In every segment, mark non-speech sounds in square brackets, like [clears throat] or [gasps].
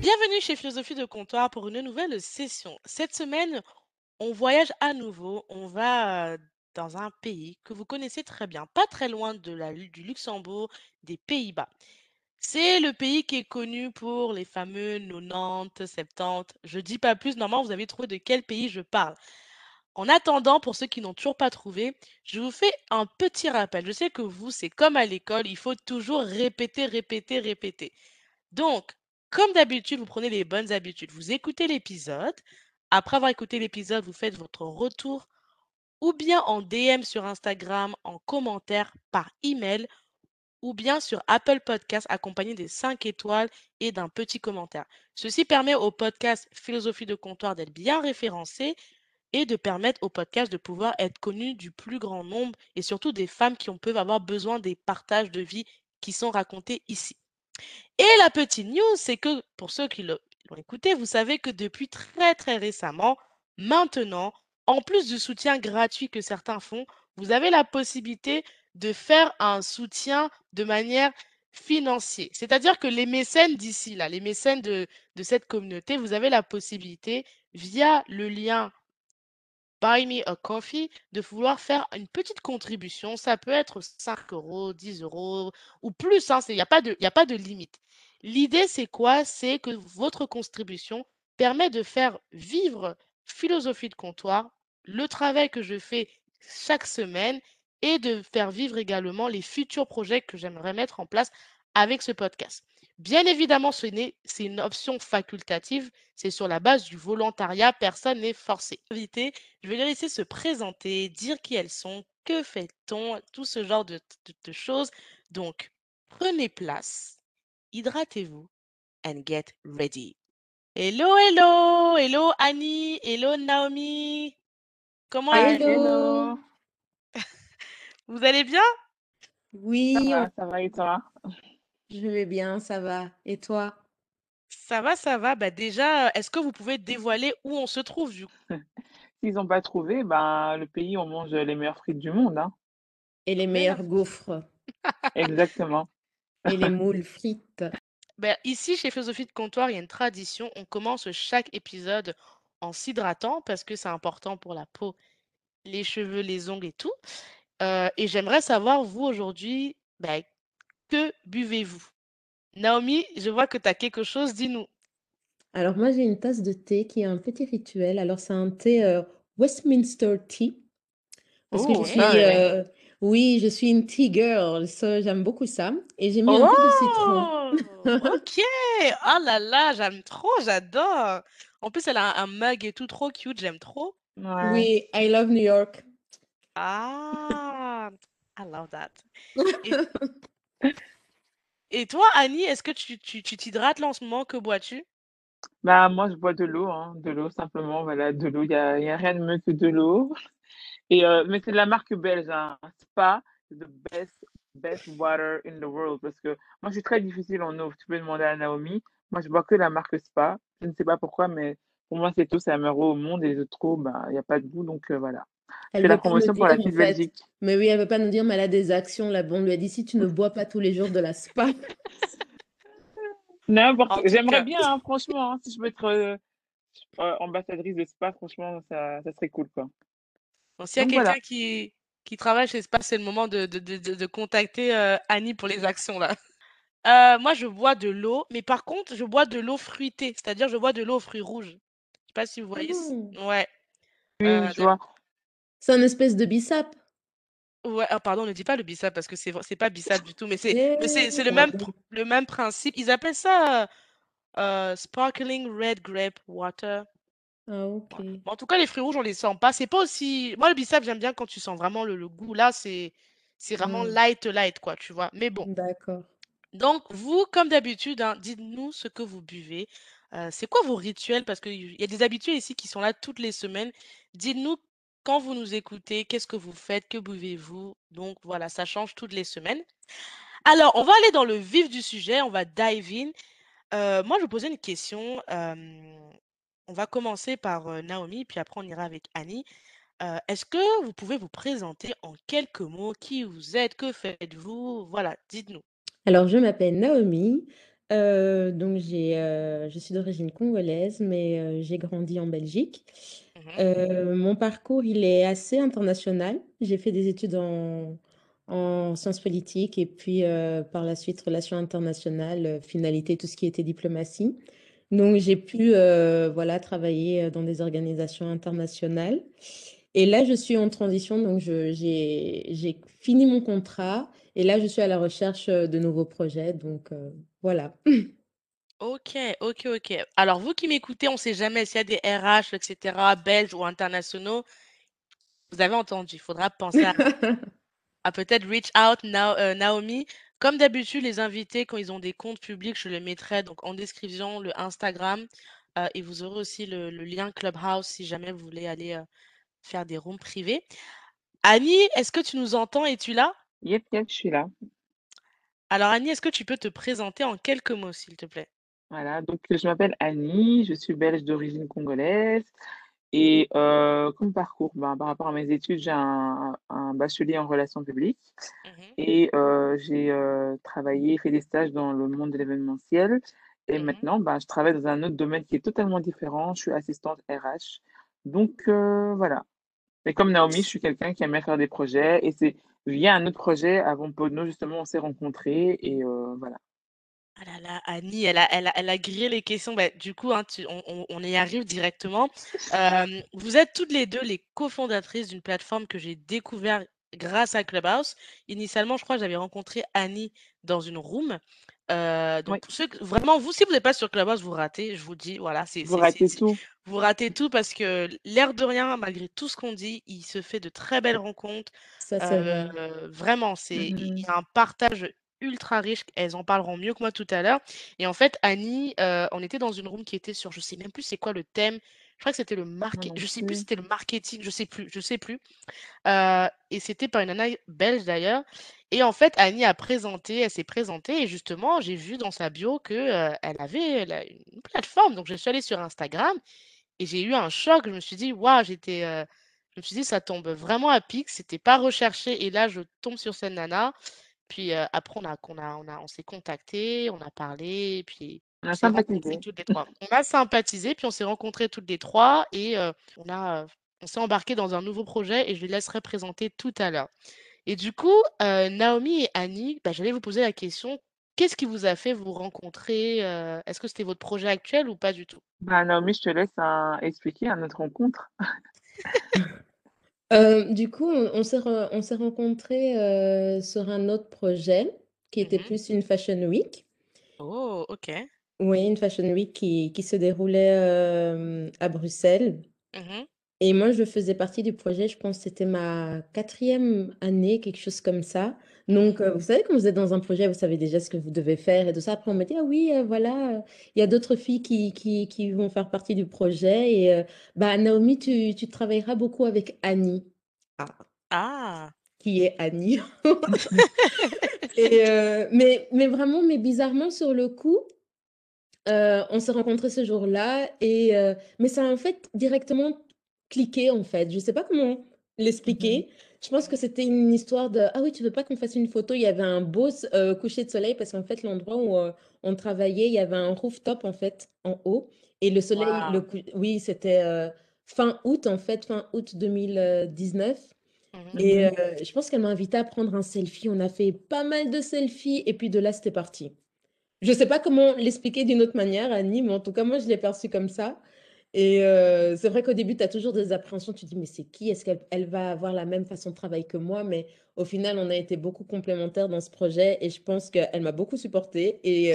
Bienvenue chez Philosophie de Comptoir pour une nouvelle session. Cette semaine, on voyage à nouveau. On va euh, dans un pays que vous connaissez très bien, pas très loin de la, du Luxembourg, des Pays-Bas. C'est le pays qui est connu pour les fameux 90, 70. Je dis pas plus, normalement, vous avez trouvé de quel pays je parle. En attendant, pour ceux qui n'ont toujours pas trouvé, je vous fais un petit rappel. Je sais que vous, c'est comme à l'école, il faut toujours répéter, répéter, répéter. Donc, comme d'habitude, vous prenez les bonnes habitudes. Vous écoutez l'épisode. Après avoir écouté l'épisode, vous faites votre retour ou bien en DM sur Instagram, en commentaire, par email ou bien sur Apple Podcast accompagné des 5 étoiles et d'un petit commentaire. Ceci permet au podcast Philosophie de comptoir d'être bien référencé et de permettre au podcast de pouvoir être connu du plus grand nombre et surtout des femmes qui peuvent avoir besoin des partages de vie qui sont racontés ici. Et la petite news, c'est que pour ceux qui l'ont écouté, vous savez que depuis très très récemment, maintenant, en plus du soutien gratuit que certains font, vous avez la possibilité de faire un soutien de manière financière. C'est-à-dire que les mécènes d'ici, là, les mécènes de, de cette communauté, vous avez la possibilité, via le lien Buy Me a Coffee, de vouloir faire une petite contribution. Ça peut être 5 euros, 10 euros ou plus. hein, Il n'y a, pas de- il y a pas de limite. L'idée, c'est quoi? C'est que votre contribution permet de faire vivre Philosophie de comptoir, le travail que je fais chaque semaine et de faire vivre également les futurs projets que j'aimerais mettre en place avec ce podcast. Bien évidemment, ce n'est- c'est une option facultative, c'est sur la base du volontariat, personne n'est forcé. [laughs] Invité, je vais les laisser se présenter, dire qui elles sont, que fait-on, tout ce genre de, de- de choses. Donc, prenez place, hydratez-vous, and get ready. Hello, hello, hello Annie, hello Naomi. Comment allez-vous? hello. [laughs] Vous allez bien? Ça Oui, on- va, ça va et toi? Je vais bien, ça va. Et toi? Ça va, ça va. Bah déjà, est-ce que vous pouvez dévoiler où on se trouve du coup? [laughs] S'ils n'ont pas trouvé, ben, le pays, on mange les meilleures frites du monde, hein. Et les meilleurs gaufres [laughs] Exactement. et les [laughs] moules frites. Ben, ici, chez Philosophie de Comptoir, il y a une tradition. On commence chaque épisode en s'hydratant parce que c'est important pour la peau, les cheveux, les ongles et tout. Euh, et j'aimerais savoir, vous, aujourd'hui, ben, que buvez-vous? Naomi, je vois que tu as quelque chose, dis-nous. Alors moi, j'ai une tasse de thé qui est un petit rituel. Alors c'est un thé euh, Westminster Tea. Parce que je Oh, suis, ouais. euh, oui, je suis une tea girl, so j'aime beaucoup ça. Et j'ai mis un peu de citron. Oh, [laughs] ok. Oh là là, j'aime trop, j'adore. En plus, elle a un, un mug et tout trop cute, j'aime trop. Ouais. Oui, I love New York. Ah, I love that. Et, [laughs] et toi, Annie, est-ce que tu t'hydrates là en ce moment? Que bois-tu? Bah, moi, je bois de l'eau, hein. De l'eau, simplement. Voilà, de l'eau. Il n'y a, y a rien de mieux que de l'eau. Euh, mais c'est de la marque belge, hein. Spa, the best, best water in the world. Parce que moi, je suis très difficile en eau. Tu peux demander à Naomi. Moi, je bois que la marque Spa. Je ne sais pas pourquoi, mais pour moi, c'est tout. C'est la meilleure au monde. Et les autres eaux, bah, il n'y a pas de goût. Donc, euh, voilà. Elle fais la veut pas nous promotion pour la fait. Belgique. Mais oui, elle veut pas nous dire, mais elle a des actions là-bas. On lui a dit, si tu ne bois pas tous les jours de la spa. N'importe J'aimerais bien, hein, franchement, hein, si je peux être euh, euh, ambassadrice de Spa, franchement, ça, ça serait cool, quoi. donc s'il y a Donc, voilà. quelqu'un qui qui travaille chez Spa, c'est le moment de de de de de contacter, heu, Annie pour les actions là. [laughs] Moi, je bois de l'eau, mais par contre, je bois de l'eau fruitée, c'est-à-dire je bois de l'eau aux fruits rouges. Je sais pas si vous voyez Hmm. ouais, Oui, je de vois. C'est un espèce de bissap. ouais, ah pardon, ne dis pas le bissap parce que c'est c'est pas bissap du tout, mais c'est mais c'est c'est le même pr le même principe. Ils appellent ça, heu, sparkling red grape water. Ah, ok. Ouais. Bon, en tout cas, les fruits rouges, on les sent pas. C'est pas aussi moi, le bissap, j'aime bien quand tu sens vraiment le le goût. Là, c'est c'est vraiment Hmm, light, light quoi, tu vois? Mais bon. D'accord. Donc vous, comme d'habitude, hein, dites-nous ce que vous buvez. Heu, c'est quoi vos rituels? Parce qu'il y a des habitués ici qui sont là toutes les semaines. Dites-nous quand vous nous écoutez, qu'est-ce que vous faites? Que buvez-vous? Donc voilà, ça change toutes les semaines. Alors, on va aller dans le vif du sujet, on va dive in. Heu, moi, je vais poser une question, on va commencer par, Naomi, puis après on ira avec Annie. Heu, est-ce que vous pouvez vous présenter en quelques mots? Qui vous êtes? Que faites-vous? Voilà, dites-nous. Alors je m'appelle Naomi, heu, donc j'ai, je suis d'origine congolaise, mais j'ai grandi en Belgique. Mmh Heu, mon parcours, il est assez international. J'ai fait des études en en sciences politiques et puis, heu, par la suite relations internationales, heu, finalité tout ce qui était diplomatie. Donc j'ai pu, voilà, travailler, dans des organisations internationales et là, je suis en transition, donc j'ai fini mon contrat et là, je suis à la recherche, de nouveaux projets, donc voilà. [laughs] OK, OK, OK. Alors vous qui m'écoutez, on ne sait jamais s'il y a des RH et cetera, belges ou internationaux, vous avez entendu, il faudra penser à [laughs] à peut-être reach out Nao heu, Naomi. Comme d'habitude, les invités, quand ils ont des comptes publics, je le mettrai donc en description, le Instagram, heu et vous aurez aussi le le lien Clubhouse si jamais vous voulez aller, heu, faire des rooms privés. Annie, est-ce que tu nous entends? Es-tu là? Yep, yep, je suis là. Alors Annie, est-ce que tu peux te présenter en quelques mots, s'il te plaît? Voilà, donc je m'appelle Annie, je suis belge d'origine congolaise et heu, comme parcours, ben, par rapport à mes études, j'ai un un bachelier en relations publiques Mmh et heu, j'ai, heu, travaillé, fait des stages dans le monde de l'événementiel et Mmh maintenant, ben, je travaille dans un autre domaine qui est totalement différent. Je suis assistante RH donc voilà. Mais comme Naomi, je suis quelqu'un qui aime bien faire des projets et c'est via un autre projet, à Pomponneau, justement, on s'est rencontrés et voilà. Ah là là, Annie, elle a elle a elle a grillé les questions. Bah, du coup, hein, tu on y arrive directement. Hem, vous êtes toutes les 2 les cofondatrices d'une plateforme que j'ai découvert grâce à Clubhouse. Initialement, je crois, j'avais rencontré Annie dans une room. Heu, donc Oui, pour ceux que vraiment, vous, si vous n'êtes pas sur Clubhouse, vous ratez, je vous dis, voilà, c'est vous ratez tout. vous ratez tout parce que l'air de rien, malgré tout ce qu'on dit, il se fait de très belles rencontres. Ça, vrai. vraiment, c'est il il Mmh y a un partage ultra riche. Elles en parleront mieux que moi tout à l'heure. Et en fait, Annie, heu, on était dans une room qui était sur je sais même plus c'est quoi le thème. Je crois que c'était le Moi market non je sais plus c'était le marketing, je sais plus, je sais plus. Heu et c'était par une nana belge d'ailleurs et en fait, Annie a présenté elle s'est présentée et justement, j'ai vu dans sa bio que, heu, elle avait elle une plateforme. Donc je suis allée sur Instagram et j'ai eu un choc. Je me suis dit: «Waouh!» j'étais, je me suis dit: «Ça tombe vraiment à pic». C'était pas recherché et là, je tombe sur cette nana puis, après on a qu'on a on a on s'est contactés, on a parlé et puis On on a sympathisé. toutes les 3. On a sympathisé, puis on s'est rencontrés toutes les 3 et on a, on s'est embarqués dans un nouveau projet et je les laisserai présenter tout à l'heure. Et du coup, Naomi et Annie, bah, j'allais vous poser la question, qu'est-ce qui vous a fait vous rencontrer? Est-ce que c'était votre projet actuel ou pas du tout? Bah, Naomi, je te laisse, hein, expliquer à notre rencontre. [laughs] Heu, du coup, on on s'est re on s'est rencontrés, heu, sur un autre projet qui était Mmh plus une fashion week. Oh, OK. Oui, une fashion week qui qui se déroulait, hem, à Bruxelles. Mmh Et moi, je faisais partie du projet, je pense que c'était ma quatrième année, quelque chose comme ça. Mmh Donc, vous savez, quand vous êtes dans un projet, vous savez déjà ce que vous devez faire et tout ça. Après, on me dit: «Ah oui, voilà, il y a d'autres filles qui qui qui vont faire partie du projet et bah, Naomi, tu tu travailleras beaucoup avec Annie». Ah, Ah! qui est Annie? [laughs] Et heu, mais mais vraiment, mais bizarrement sur le coup, Heu, on s'est rencontrés ce jour-là et heu, mais ça a en fait directement cliqué en fait. Je sais pas comment Mmh l'expliquer. Je pense que c'était une histoire de: «Ah oui, tu veux pas qu'on fasse une photo?» il y avait un beau coucher de soleil parce qu'en fait l'endroit où, on travaillait, il y avait un rooftop en fait en haut et le soleil le cou oui, c'était, fin août en fait, fin août 2019 Mmh et heu, Mmh je pense qu'elle m'a invitée à prendre un selfie. On a fait pas mal de selfies et puis de là, c'était parti. Je sais pas comment l'expliquer d'une autre manière, Annie, mais en tout cas, moi, je l'ai perçu comme ça et heu, c'est vrai qu'au début, tu as toujours des appréhensions. Tu te dis: «Mais c'est qui? Est-ce qu'elle elle va avoir la même façon de travail que moi?» mais au final, on a été beaucoup complémentaires dans ce projet et je pense qu'elle m'a beaucoup supportée et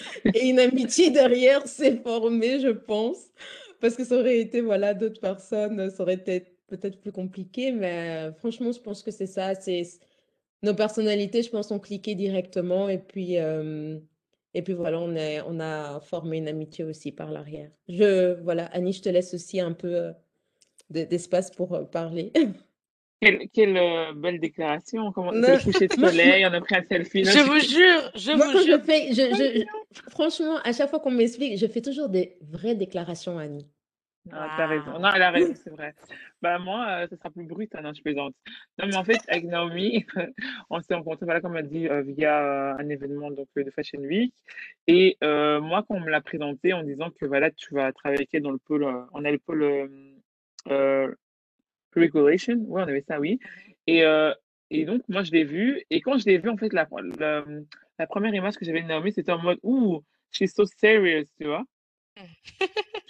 [laughs] et une amitié derrière s'est formée, je pense. Parce que ça aurait été, voilà, d'autres personnes, ça aurait été peut-être plus compliqué, mais heu, franchement, je pense que c'est ça, c'est nos personnalités, je pense, ont cliqué directement et puis, hem et puis voilà, on a formé une amitié aussi par l'arrière. Je voilà, Annie, je te laisse aussi un peu, d'e d'espace pour, parler. [laughs] Quelle quelle, heu, belle déclaration. Comment le Non, coucher de soleil, on a pris un selfie. Non, Je vous jure, je moi vous jure je fais je trop je mignon. je franchement, à chaque fois qu'on m'explique, je fais toujours des vraies déclarations, Annie. Ah, t'as raison. Non, elle a raison, c'est vrai. Bah, moi, euh, ça sera plus brut. Ah non, je plaisante. Non, mais en fait, avec Naomi, [laughs] on s'est rencontrés, voilà, comme elle dit, euh, via euh, un événement donc, de Fashion Week. Et euh, moi, quand on me l'a présenté en disant que voilà, tu vas travailler avec elle dans le pôle, euh, on a le pôle Regulation. Ouais, on avait ça, oui. Et, euh, et donc, moi, je l'ai vu. Et quand je l'ai vu, en fait, la, la, la première image que j'avais de Naomi, c'était en mode, ouh, she's so serious, tu vois.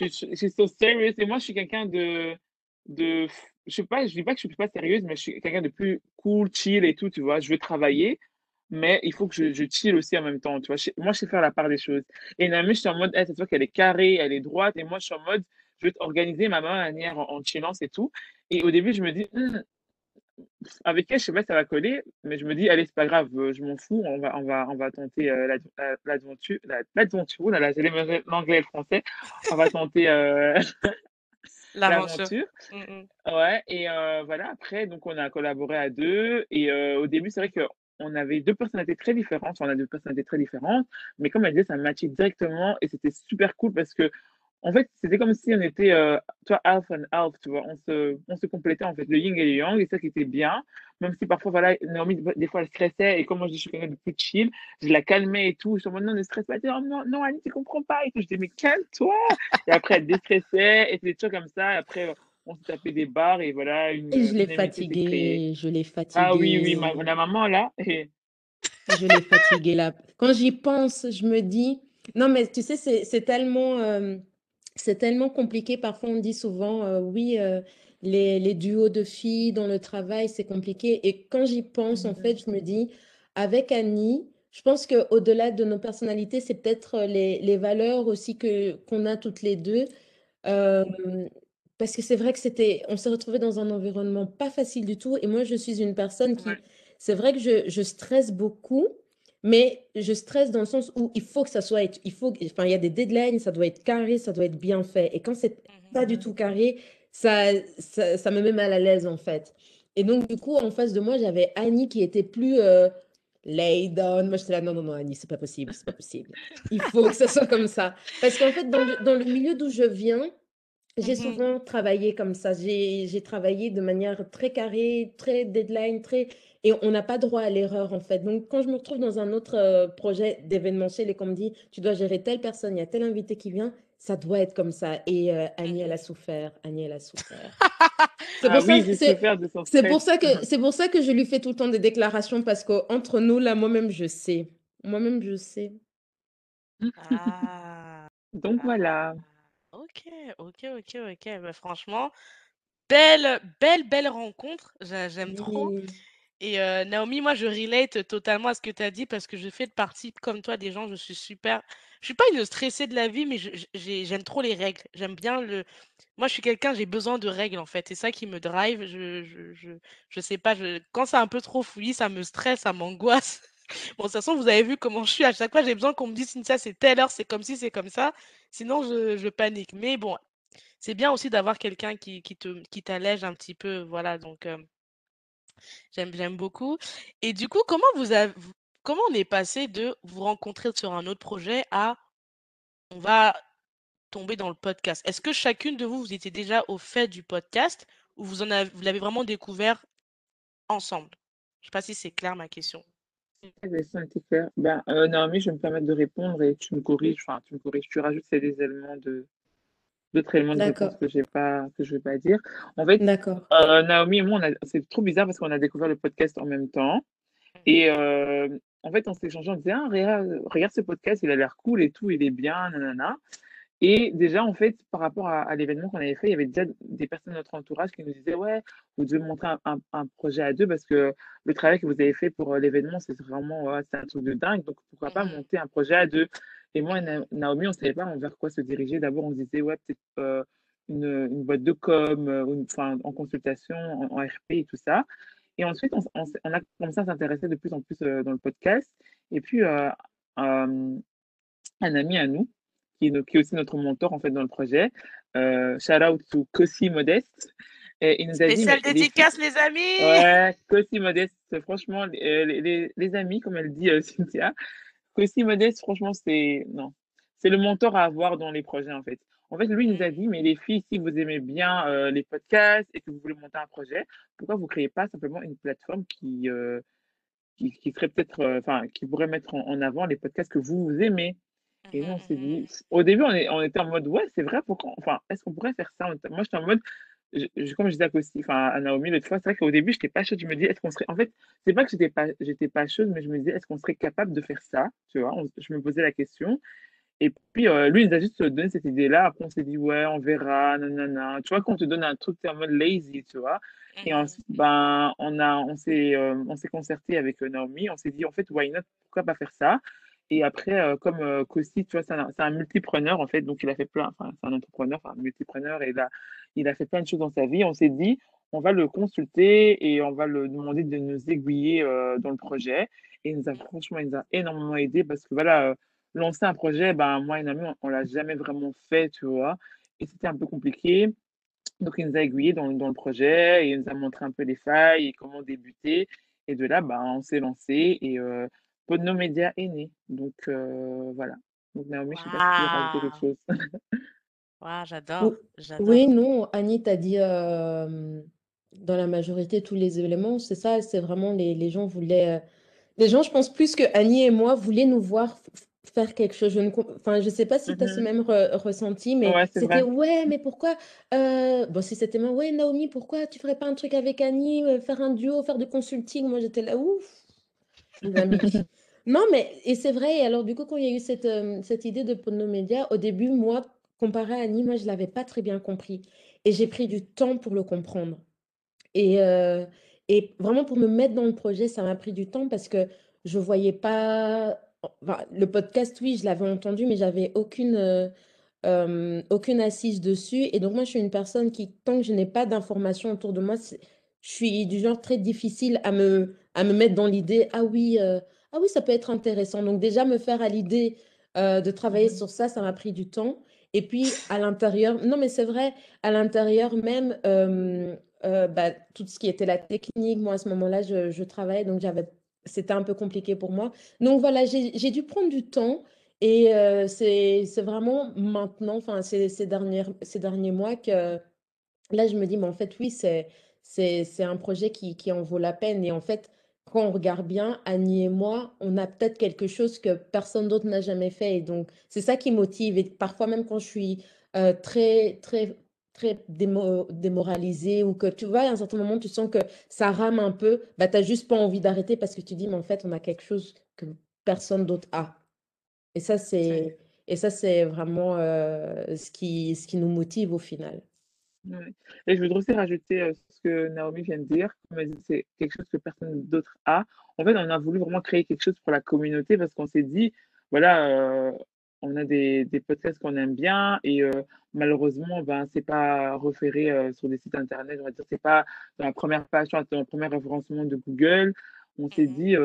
She's so serious. Et moi, je suis quelqu'un de, de, je sais pas, je dis pas que je suis pas sérieuse, mais je suis quelqu'un de plus cool, chill et tout, tu vois. Je veux travailler, mais il faut que je, je chill aussi en même temps, tu vois. Je- moi, je sais faire la part des choses. Et Naomi, je suis en mode, ça se voit qu'elle est carrée, elle est droite, et moi, je suis en mode, je veux organiser ma manière en, en chillant, c'est tout. Et au début, je me dis, Hum, avec elle, je sais pas si ça va coller, mais je me dis, allez, c'est pas grave, euh, je m'en fous, on va, on va, on va tenter euh, l'ad- euh, l'aventure, la- l'aventure, là j'ai l'anglais et le français, on va tenter euh, [laughs] L'aventure. l'aventure. Mm, mm. Ouais, et euh, voilà, après, donc on a collaboré à deux, et au début, c'est vrai que on avait deux personnalités très différentes, on a deux personnalités très différentes, mais comme elle disait, ça matchait directement, et c'était super cool parce que, en fait, c'était comme si on était, euh, toi, half and half, tu vois, on se, on se complétait, en fait, le yin et le yang, et ça qui était bien, même si parfois, voilà, Naomi, des fois, elle stressait, et comme moi, je suis quelqu'un de plus chill, je la calmais et tout, je mode, non, ne stresse pas, elle oh, non, non, Annie, tu comprends pas, et tout, je dis, mais calme-toi, et après, elle déstressait, et c'était des choses comme ça, et après, on se tapait des barres, et voilà, une, Et je l'ai fatiguée, je l'ai Ah oui, oui, ma- fatiguée. la maman, là, [laughs] et, Je l'ai fatiguée là. Quand j'y pense, je me dis, non, mais tu sais, c'est c'est tellement, euh, c'est tellement compliqué. Parfois, on dit souvent, euh, oui, euh, les, les duos de filles dans le travail, c'est compliqué. Et quand j'y pense, en fait, je me dis, avec Annie, je pense qu'au-delà de nos personnalités, c'est peut-être euh, les, les valeurs aussi que qu'on a toutes les deux. Euh, parce que c'est vrai que c'était, on s'est retrouvés dans un environnement pas facile du tout. Et moi, je suis une personne qui, ouais, c'est vrai que je, je stresse beaucoup, mais je stresse dans le sens où il faut que ça soit, être- il faut, enfin, il y a des deadlines, ça doit être carré, ça doit être bien fait. Et quand c'est pas du mhm, tout carré, ça, ça, ça me met mal à l'aise en fait. Et donc, du coup, en face de moi, j'avais Annie qui était plus euh, lay down. Moi, j'étais là, non, non, non, Annie, c'est pas possible, c'est pas possible. Il faut que ça soit comme ça. Parce qu'en fait, dans le, dans le milieu d'où je viens, j'ai Mhm. souvent travaillé comme ça. J'ai travaillé de manière très carrée, très deadline, très... Et on n'a pas droit à l'erreur, en fait. Donc, quand je me retrouve dans un autre projet d'événementiel et qu'on me dit, tu dois gérer telle personne, il y a tel invité qui vient, ça doit être comme ça. Et euh, Annie, elle a souffert. Annie, elle a souffert. [laughs] C'est Ah pour oui, c'est pour ça que, [laughs] c'est pour ça que je lui fais tout le temps des déclarations parce qu'entre nous, là, moi-même, je sais. Moi-même, je sais. Ah, Donc ah, voilà. Ok, ok, ok, ok. Bah, franchement, belle, belle, belle rencontre. J'a- J'aime trop. Oui. Et euh, Naomi, moi, je relate totalement à ce que tu as dit parce que je fais partie, comme toi, des gens, je suis super. Je suis pas une stressée de la vie, mais je- je- j'ai- j'aime trop les règles. J'aime bien le. Moi, je suis quelqu'un, j'ai besoin de règles, en fait. C'est ça qui me drive. Je, je, je, je sais pas, je... quand c'est un peu trop fouillis, ça me stresse, ça m'angoisse. Bon, de toute façon, vous avez vu comment je suis. À chaque fois, j'ai besoin qu'on me dise ça, c'est telle heure, c'est comme si, c'est comme ça. Sinon, je, panique. Mais bon, c'est bien aussi d'avoir quelqu'un qui, qui te, qui t'allège un petit peu. Voilà, donc. euh, J'aime beaucoup. Et du coup, comment vous avez, comment on est passé de vous rencontrer sur un autre projet à on va tomber dans le podcast? Est-ce que chacune de vous, vous étiez déjà au fait du podcast ou vous en vous l'avez vraiment découvert ensemble? Je sais pas si c'est clair ma question. Ben, euh, Naomi, je vais me permettre de répondre et tu me corriges, enfin, tu me corriges, tu rajoutes des éléments de, d'autres éléments de réponse que j'ai pas, que je vais pas dire. En fait, euh, Naomi et moi, c'est trop bizarre parce qu'on a découvert le podcast en même temps. Et euh, en fait, on s'est échangé, on disait, ah, regarde, regarde ce podcast, il a l'air cool et tout, il est bien, nanana. Et déjà, en fait, par rapport à, à l'événement qu'on avait fait, il y avait déjà des personnes de notre entourage qui nous disaient, ouais, vous devez montrer un, un- un projet à deux parce que le travail que vous avez fait pour euh, l'événement, c'est vraiment, ouais, c'est un truc de dingue. Donc, pourquoi pas monter un projet à deux? Et moi et Naomi, on ne savait pas vers quoi se diriger. D'abord, on se disait, ouais, peut-être euh, une, une boîte de com, euh, une- en consultation, en, en RP et tout ça. Et ensuite, on, a commencé à s'intéresser de plus en plus euh, dans le podcast. Et puis, euh, un ami à nous, qui est, no- qui est aussi notre mentor en fait dans le projet, euh, shout out to Kossi Modeste, et il nous a dit, mais les dédicace, les amis! ouais, Kossi Modeste, franchement, les, les, les- les amis, comme elle dit euh, [laughs] Cynthia, Kossi Modeste, franchement, c'est, non, c'est le mentor à avoir dans les projets en fait. En fait, lui, il nous a dit, mais les filles, si vous aimez bien euh, les podcasts et que vous voulez monter un projet, pourquoi vous créez pas simplement une plateforme qui, euh, qui, qui serait peut-être, euh, qui pourrait mettre en, en avant les podcasts que vous, vous aimez? Et nous, on s'est dit, mh. au début, on, est, on était en mode, ouais, c'est vrai, pourquoi, enfin, est-ce qu'on pourrait faire ça? Moi, j'étais en mode, je- je- comme je disais à enfin, à Naomi l'autre fois, c'est vrai qu'au début, j'étais pas chaude. Je me dis, est-ce qu'on serait, en fait, c'est pas que j'étais pas, j'étais pas chaude, mais je me disais, est-ce qu'on serait capable de faire ça? Tu vois, on- je me posais la question. Et puis, euh, lui, il nous a juste donné cette idée-là. Après, on s'est dit, ouais, on verra, nanana. Tu vois, quand on te donne un truc, t'es en mode lazy, tu vois. Et Mmh ensuite, ben, on a, on s'est, euh, concerté avec euh, Naomi. On s'est dit, en fait, why not? Pourquoi pas faire ça? Et après, euh, comme euh, Kosti, tu vois, c'est un, multipreneur, en fait. Donc, il a fait plein, enfin, c'est un entrepreneur, enfin, multipreneur. Et il a, il a fait plein de choses dans sa vie. On s'est dit, on va le consulter et on va le demander de nous aiguiller euh, dans le projet. Et il nous a, franchement, il nous a énormément aidé parce que, voilà, lancer un projet, ben, moi et Naomi, on, on l'a jamais vraiment fait, tu vois. Et c'était un peu compliqué. Donc, il nous a aiguillés dans, dans le projet et il nous a montré un peu les failles et comment débuter. Et de là, ben, on s'est lancé et Podno Media est né. Donc, euh, voilà. Donc, Naomi, je sais pas si tu veux rajouter quelque chose. Waouh, j'adore, Ou- Oui, j'adore. non, Annie t'a dit euh, dans la majorité tous les éléments, c'est ça, c'est vraiment les, les gens voulaient, euh, les gens, je pense plus que Annie et moi voulaient nous voir faire quelque chose. Je ne, com- enfin, je sais pas si tu as ce Mhm. même re- ressenti, mais Ouais, c'était vrai. ouais, mais pourquoi, euh, bon, si c'était moi, ouais, Naomi, pourquoi tu ferais pas un truc avec Annie, euh, faire un duo, faire du consulting? Moi, j'étais là, ouf. Non, mais et c'est vrai. Et alors, du coup, quand il y a eu cette, euh, cette idée de Média, au début, moi, comparé à Annie, moi, je ne l'avais pas très bien compris. Et j'ai pris du temps pour le comprendre. Et, euh, et vraiment, pour me mettre dans le projet, ça m'a pris du temps parce que je voyais pas. Le podcast, oui, je l'avais entendu, mais j'avais aucune, euh, aucune assise dessus. Et donc, moi, je suis une personne qui, tant que je n'ai pas d'informations autour de moi, je suis du genre très difficile à me, à me mettre dans l'idée, ah oui, euh, ah oui, ça peut être intéressant. Donc, déjà, me faire à l'idée euh, de travailler Mhm. sur ça, ça m'a pris du temps. Et puis, à l'intérieur, non, mais c'est vrai, à l'intérieur même, euh, bah, tout ce qui était la technique, moi, à ce moment-là, je, je travaillais, donc j'avais, c'était un peu compliqué pour moi. Donc, voilà, j'ai, dû prendre du temps. Et c'est, vraiment maintenant, enfin, ces, ces ces derniers mois que là, je me dis, mais en fait, oui, c'est, c'est, un projet qui, qui en vaut la peine. Et en fait, quand on regarde bien, Annie et moi, on a peut-être quelque chose que personne d'autre n'a jamais fait. Et donc, c'est ça qui motive. Et parfois, même quand je suis euh, très, très, très démo- démoralisée ou que tu vois, à un certain moment, tu sens que ça rame un peu, bah, tu n'as juste pas envie d'arrêter parce que tu dis, mais en fait, on a quelque chose que personne d'autre a. Et ça, C'est- et ça, c'est vraiment euh, ce qui, ce qui nous motive au final. ouais. Et je voudrais aussi rajouter euh, que Naomi vient de dire. C'est quelque chose que personne d'autre a. En fait, on a voulu vraiment créer quelque chose pour la communauté parce qu'on s'est dit, voilà, euh, on a des, des podcasts qu'on aime bien et euh, malheureusement, ben, c'est pas référé euh, sur des sites internet. On va dire, c'est pas dans la première page, dans le premier référencement de Google. On s'est Mhm. dit,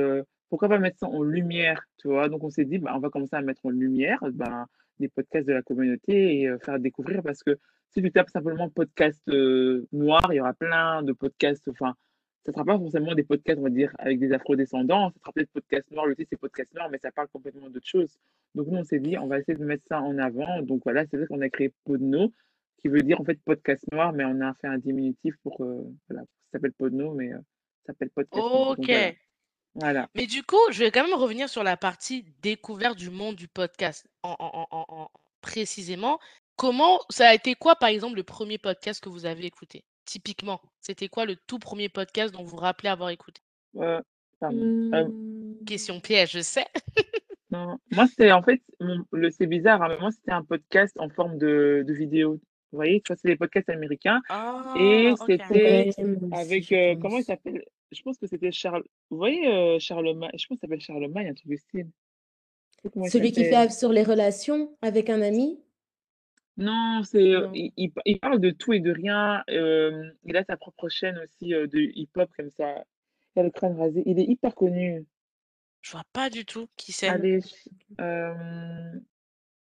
pourquoi pas mettre ça en lumière, tu vois? Donc, on s'est dit, ben, on va commencer à mettre en lumière ben, des podcasts de la communauté et faire découvrir parce que si tu tapes simplement podcast euh, noir, il y aura plein de podcasts, enfin, ça ne sera pas forcément des podcasts, on va dire, avec des afro-descendants, ça sera peut-être podcast noir, le titre c'est podcast noir, mais ça parle complètement d'autre chose. Donc nous, on s'est dit, on va essayer de mettre ça en avant. Donc voilà, c'est vrai qu'on a créé Podno, qui veut dire en fait podcast noir, mais on a fait un diminutif pour, euh, voilà, ça s'appelle Podno, mais euh, ça s'appelle podcast noir. Donc Ok. voilà, voilà. Mais du coup, je vais quand même revenir sur la partie découverte du monde du podcast. En- précisément, comment ça a été quoi, par exemple, le premier podcast que vous avez écouté? Typiquement, c'était quoi le tout premier podcast dont vous vous rappelez avoir écouté? Euh. Euh, Mmh. Question piège, je sais. [laughs] non, moi, c'était en fait, mon- le, c'est bizarre, hein, mais moi, c'était un podcast en forme de, de vidéo. Vous voyez, vois, c'est des podcasts américains. Et Ah, c'était avec, euh, comment il s'appelle? Je pense que c'était Charles. Vous voyez, euh, Charlemagne, je pense qu'il s'appelle Charlemagne, un truc du style. Celui qui fait sur les relations avec un ami? Non, c'est, euh, Non. il, il- il parle de tout et de rien. euh, il a sa propre chaîne aussi euh, de hip-hop comme ça. Il a le crâne rasé. Il est hyper connu. Je vois pas du tout qui c'est. Allez, ch- euh,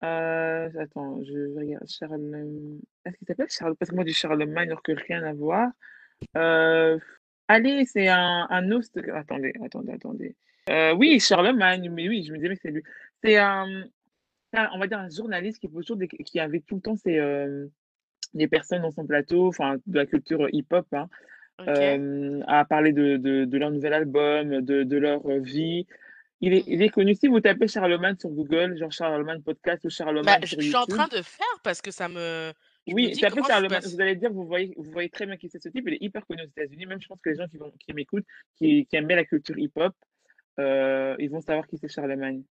euh, attends, je regarde. Charlemagne. Est-ce qu'il s'appelle Charles? Parce que moi, du Charlemagne, alors que rien à voir. Euh, allez, c'est un, un host. Attendez, attendez, attendez. Euh, oui, Charlemagne, mais oui, je me disais que c'est lui. C'est un, un on va dire un journaliste qui toujours des qui invite tout le temps ses, hem, des personnes dans son plateau, enfin de la culture hip-hop, hein, hem, à parler de de de leur nouvel album, de de leur, vie. Il est il est connu, si vous tapez Charlemagne sur Google, genre Charlemagne podcast ou Bah, Charlemagne je sur je suis en train de faire parce que ça me je me oui, dis tapez Charlemagne, vous allez dire, vous voyez vous voyez très bien qui c'est ce type, il est hyper connu aux États-Unis, même je pense que les gens qui vont qui m'écoutent, qui qui aiment bien la culture hip-hop, ils vont savoir qui c'est Charlemagne.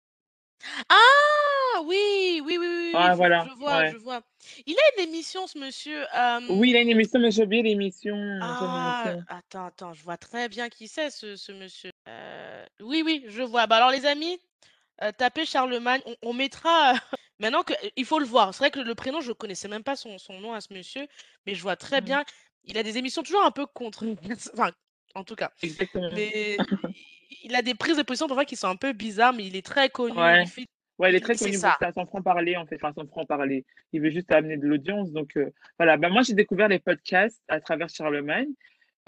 Ah! Oui, oui, oui, oui, Ah je voilà, je vois, ouais. je vois. Il a une émission ce monsieur, Oui, il a une émission, mais j'ai oublié l'émission, Ah! Attends, attends, je vois très bien qui c'est ce ce monsieur. Heu, oui, oui, je vois. Bah, alors les amis, heu, tapez Charlemagne, on on mettra [laughs] maintenant que il faut le voir. C'est vrai que le prénom, je connaissais même pas son son nom à ce monsieur, mais je vois très Mmh. bien, il a des émissions toujours un peu controversées, [laughs] enfin, en tout cas, Exactement. mais [coughs] il a des prises de position parfois qui sont un peu bizarres, mais il est très connu, Ouais. il fait Ouais, il est très c'est connu pour ça. ça, son franc-parler, en fait, enfin son franc-parler. Il veut juste amener de l'audience, donc heu, voilà. Bah, moi, j'ai découvert les podcasts à travers Charlemagne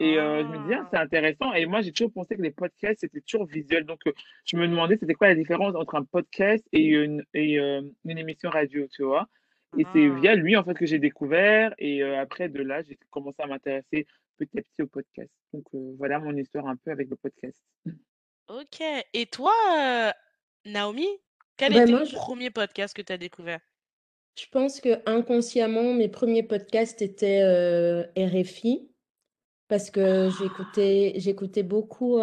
et heu, je me dis: «Ah, Ah! c'est intéressant» et moi, j'ai toujours pensé que les podcasts, c'était toujours visuel, donc heu, je me demandais c'était quoi la différence entre un podcast et une et hem, une émission radio, tu vois? Et c'est Ah! via lui, en fait, que j'ai découvert et après de là, j'ai commencé à m'intéresser petit à petit au podcast. Donc voilà mon histoire un peu avec le podcast. OK et toi, Naomi, quel Bah, moi, le je 1er podcast que tu as découvert? je pense qu'inconsciemment, mes premiers podcasts étaient, RFI. Parce que Ah! j'écoutais j'écoutais beaucoup,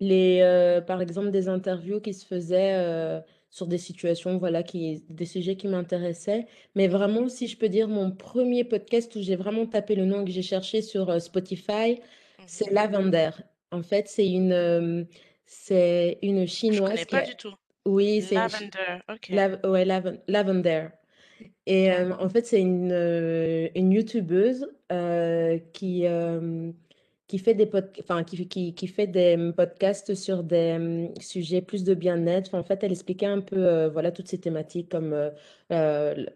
les, par exemple, des interviews qui se faisaient, sur des situations, voilà, qui des sujets qui m'intéressaient. Mais vraiment, si je peux dire, mon premier podcast où j'ai vraiment tapé le nom et que j'ai cherché sur, Spotify, c'est Mmh Lavender. En fait, c'est une, c'est une Je Chinoise connais qui pas a du tout. Oui, c'est une Lavender, OK, lav ouais, Laven Lavender. Et OK. hem, en fait, c'est une, heu, une youtubeuse, heu, qui, hem, qui fait des pod enfin qui qui qui fait des, podcasts sur des, mmh, sujets plus de bien-être. Enfin, en fait, elle expliquait un peu, heu, voilà, toutes ces thématiques comme, heu heu, le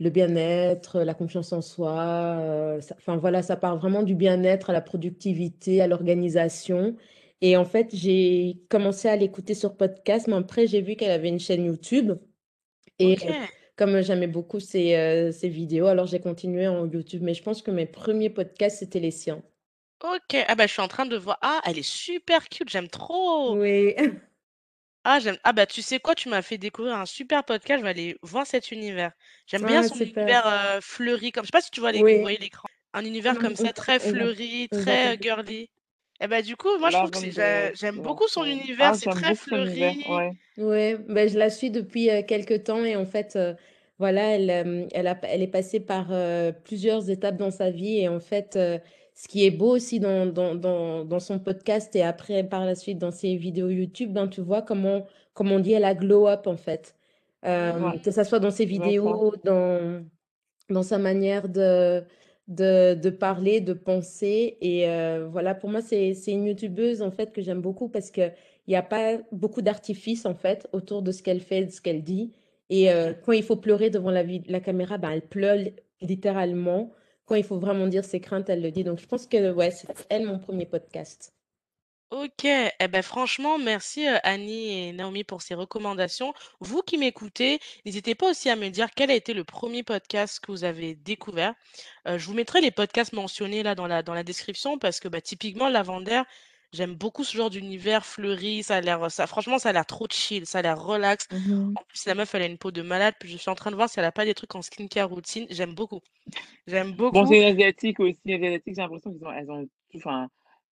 le bien-être, la confiance en soi, heu, ça enfin voilà, ça part vraiment du bien-être à la productivité, à l'organisation. Et en fait, j'ai commencé à l'écouter sur podcast, mais après j'ai vu qu'elle avait une chaîne YouTube et OK, comme j'aimais beaucoup ses, ses vidéos, alors j'ai continué en YouTube, mais je pense que mes premiers podcasts, c'était les siens. OK. Ah bah, je suis en train de voir. Ah, elle est super cute, j'aime trop! Oui. [laughs] Ah, j'aime ah bah, tu sais quoi? Tu m'as fait découvrir un super podcast, je vais aller voir cet univers. J'aime bien Ah son super. univers, heu, fleuri, comme je sais pas si tu vois les vous Oui, voyez l'écran? Un univers non, comme ça, voit très fleuri, très, girly. Et bah, du coup, moi, je trouve que j'aime beaucoup son d'accord. univers, Ah, c'est très fleuri. ouais. Ouais, bah, je la suis depuis, heu, quelque temps et en fait, heu, voilà, elle, hem, elle a elle est passée par, plusieurs étapes dans sa vie et en fait, ce qui est beau aussi dans dans dans dans son podcast et après par la suite dans ses vidéos YouTube, ben, tu vois comment comme on dit, elle a glow up en fait. Ouais, que ça soit dans ses vidéos, dans dans sa manière de de de parler, de penser et heu, voilà, pour moi, c'est une youtubeuse, en fait, que j'aime beaucoup parce qu'il y a pas beaucoup d'artifice, en fait, autour de ce qu'elle fait, de ce qu'elle dit et heu, quand il faut pleurer devant la la caméra, ben, elle pleure li littéralement. Quand il faut vraiment dire ses craintes, elle le dit. Donc je pense que, ouais, c'est elle mon premier podcast. OK. Eh ben, franchement, merci, heu, Annie et Naomi pour ces recommandations. Vous qui m'écoutez, n'hésitez pas aussi à me dire quel a été le premier podcast que vous avez découvert. Heu, je vous mettrai les podcasts mentionnés là dans la dans la description parce que, bah, typiquement Lavender, j'aime beaucoup ce genre d'univers fleuri, ça a l'air, ça franchement, ça a l'air trop chill, ça a l'air relax. Mmh En plus, la meuf, elle a une peau de malade, puis je suis en train de voir si elle a pas des trucs en skincare routine. J'aime beaucoup. J'aime Bon, beaucoup. c'est asiatique aussi, les asiatiques, j'ai l'impression qu'ils ont elles ont tout enfin,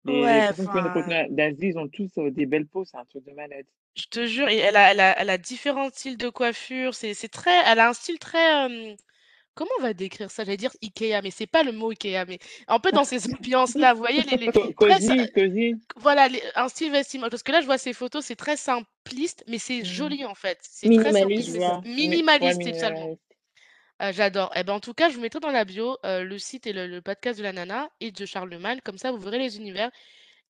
les Ouais, personnes qui viennent de d'Asie, ils ont tous, heu, des belles peaux, c'est un truc de malade. Je te jure et elle a elle a elle a différents styles de coiffure, c'est très elle a un style très, comment on va décrire ça? J'allais dire IKEA, mais c'est pas le mot IKEA, mais un peu dans ces ambiances-là, vous voyez les les Co très voilà, les un style vestimentaire parce que là, je vois ses photos, c'est très simpliste, mais c'est Mmh joli, en fait. C'est très simpliste, Minimaliste. ouais, minimaliste, Heu, j'adore. Et ben, en tout cas, je vous mettrai dans la bio, heu, le site et le podcast de la nana et de Charlemagne, comme ça, vous verrez les univers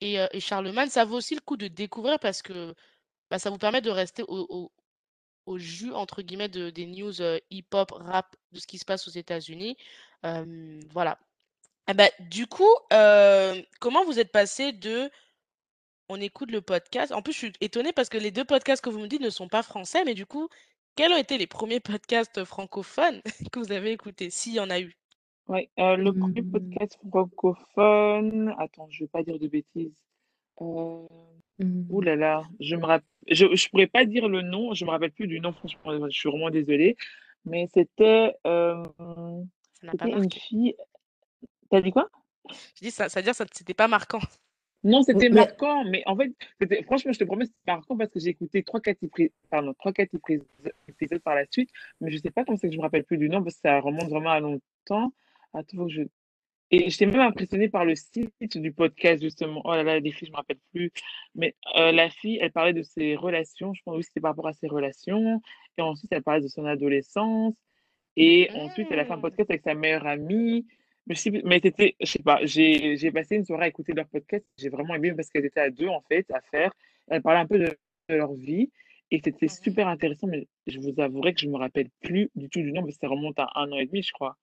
et et Charlemagne, ça vaut aussi le coup de découvrir parce que, bah, ça vous permet de rester au jus entre guillemets de des news, heu, hip-hop, rap, de ce qui se passe aux États-Unis. Voilà. Et bah, du coup, comment vous êtes passé de on écoute le podcast en plus, je suis étonnée parce que les 2 podcasts que vous me dites ne sont pas français, mais du coup, quels ont été les premiers podcasts francophones [laughs] que vous avez écoutés, s'il y en a eu? Ouais, euh, le premier Mmh. podcast francophone. Attends, je vais pas dire de bêtises. Euh... Ouh Mmh. là là, je me rappelle, je, je pourrais pas dire le nom, je me rappelle plus du nom, franchement, je suis vraiment désolée. Mais c'était, euh, Ça n'a pas c'était une marqué. fille. T'as dit quoi? Je dis ça, ça veut dire ça c'était pas marquant. Non, c'était mais marquant, mais en fait, franchement, je te promets, c'était marquant parce que j'ai écouté trois, quatre épri- pardon, trois, quatre épri- épisodes par la suite, mais je sais pas comment c'est que je me rappelle plus du nom parce que ça remonte vraiment à longtemps. Attends, je... Et j'étais même impressionnée par le site du podcast, justement. Oh là là, les filles, je me rappelle plus. Mais euh, la fille, elle parlait de ses relations, je pense que c'était par rapport à ses relations, et ensuite, elle parlait de son adolescence, et ensuite, elle a fait un Mmh. podcast avec sa meilleure amie. Mais, mais c'était, je sais pas, j'ai passé une soirée à écouter leur podcast. J'ai vraiment aimé parce qu'elles étaient à deux, en fait, à faire. Elles parlaient un peu de, de leur vie. Et c'était super intéressant, mais je vous avouerai que je me rappelle plus du tout du nom, parce que ça remonte à un an et demi, je crois.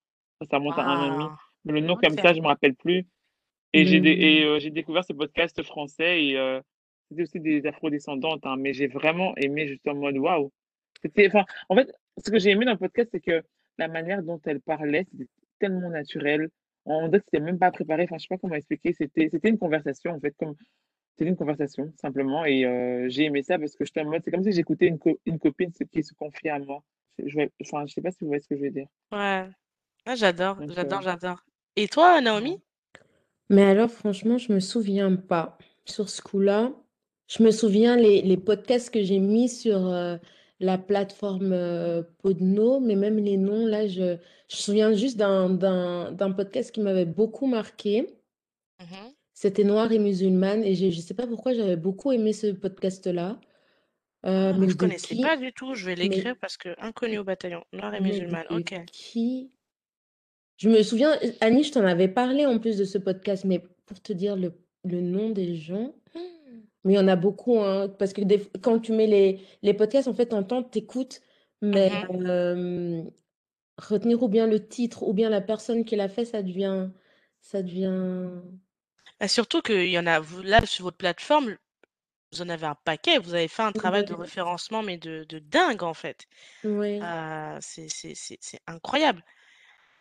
Ça remonte à un an et demi. Mais le nom comme ça, je me rappelle plus. Et j'ai Mmh. euh, j'ai découvert ce podcast français et euh, c'était aussi des afro-descendantes, hein, mais j'ai vraiment aimé, juste en mode waouh. En fait, ce que j'ai aimé dans le podcast, c'est que la manière dont elle parlait, c'était tellement naturel. On dirait que c'était même pas préparé. Enfin, je sais pas comment expliquer. C'était, c'était une conversation, en fait, comme c'était une conversation, simplement. Et euh, j'ai aimé ça parce que j'étais en mode, c'est comme si j'écoutais une, co- une copine qui se confiait à moi. Je, je, vais- enfin, je sais pas si vous voyez ce que je veux dire. Ouais. Ah, j'adore, Donc, j'adore, euh, j'adore. Et toi. Naomi? Mais alors, franchement, je me souviens pas sur ce coup-là. Je me souviens les, les podcasts que j'ai mis sur euh, la plateforme euh, Podno, mais même les noms, là, je, je me souviens juste d'un, podcast qui m'avait beaucoup marqué. Mhm. C'était Noir et musulmane, et j'ai- je ne sais pas pourquoi j'avais beaucoup aimé ce podcast-là. Euh, Ah, mais je de connaissais qui? pas du tout. Je vais l'écrire parce que inconnu au bataillon. Noir et mais musulmane. de Ok. qui? Je me souviens, Annie, je t'en avais parlé en plus de ce podcast, mais pour te dire le, le nom des gens, mais il y en a beaucoup, hein, parce que des- quand tu mets les, les podcasts, en fait, t'entends, t'écoutes, mais Mhm. Retenir ou bien le titre ou bien la personne qui l'a fait, ça devient, ça devient... Bah, surtout qu'il y en a, là, sur votre plateforme, vous en avez un paquet. Vous avez fait un travail de référencement, mais de, de dingue, en fait. ouais. Euh, c'est incroyable.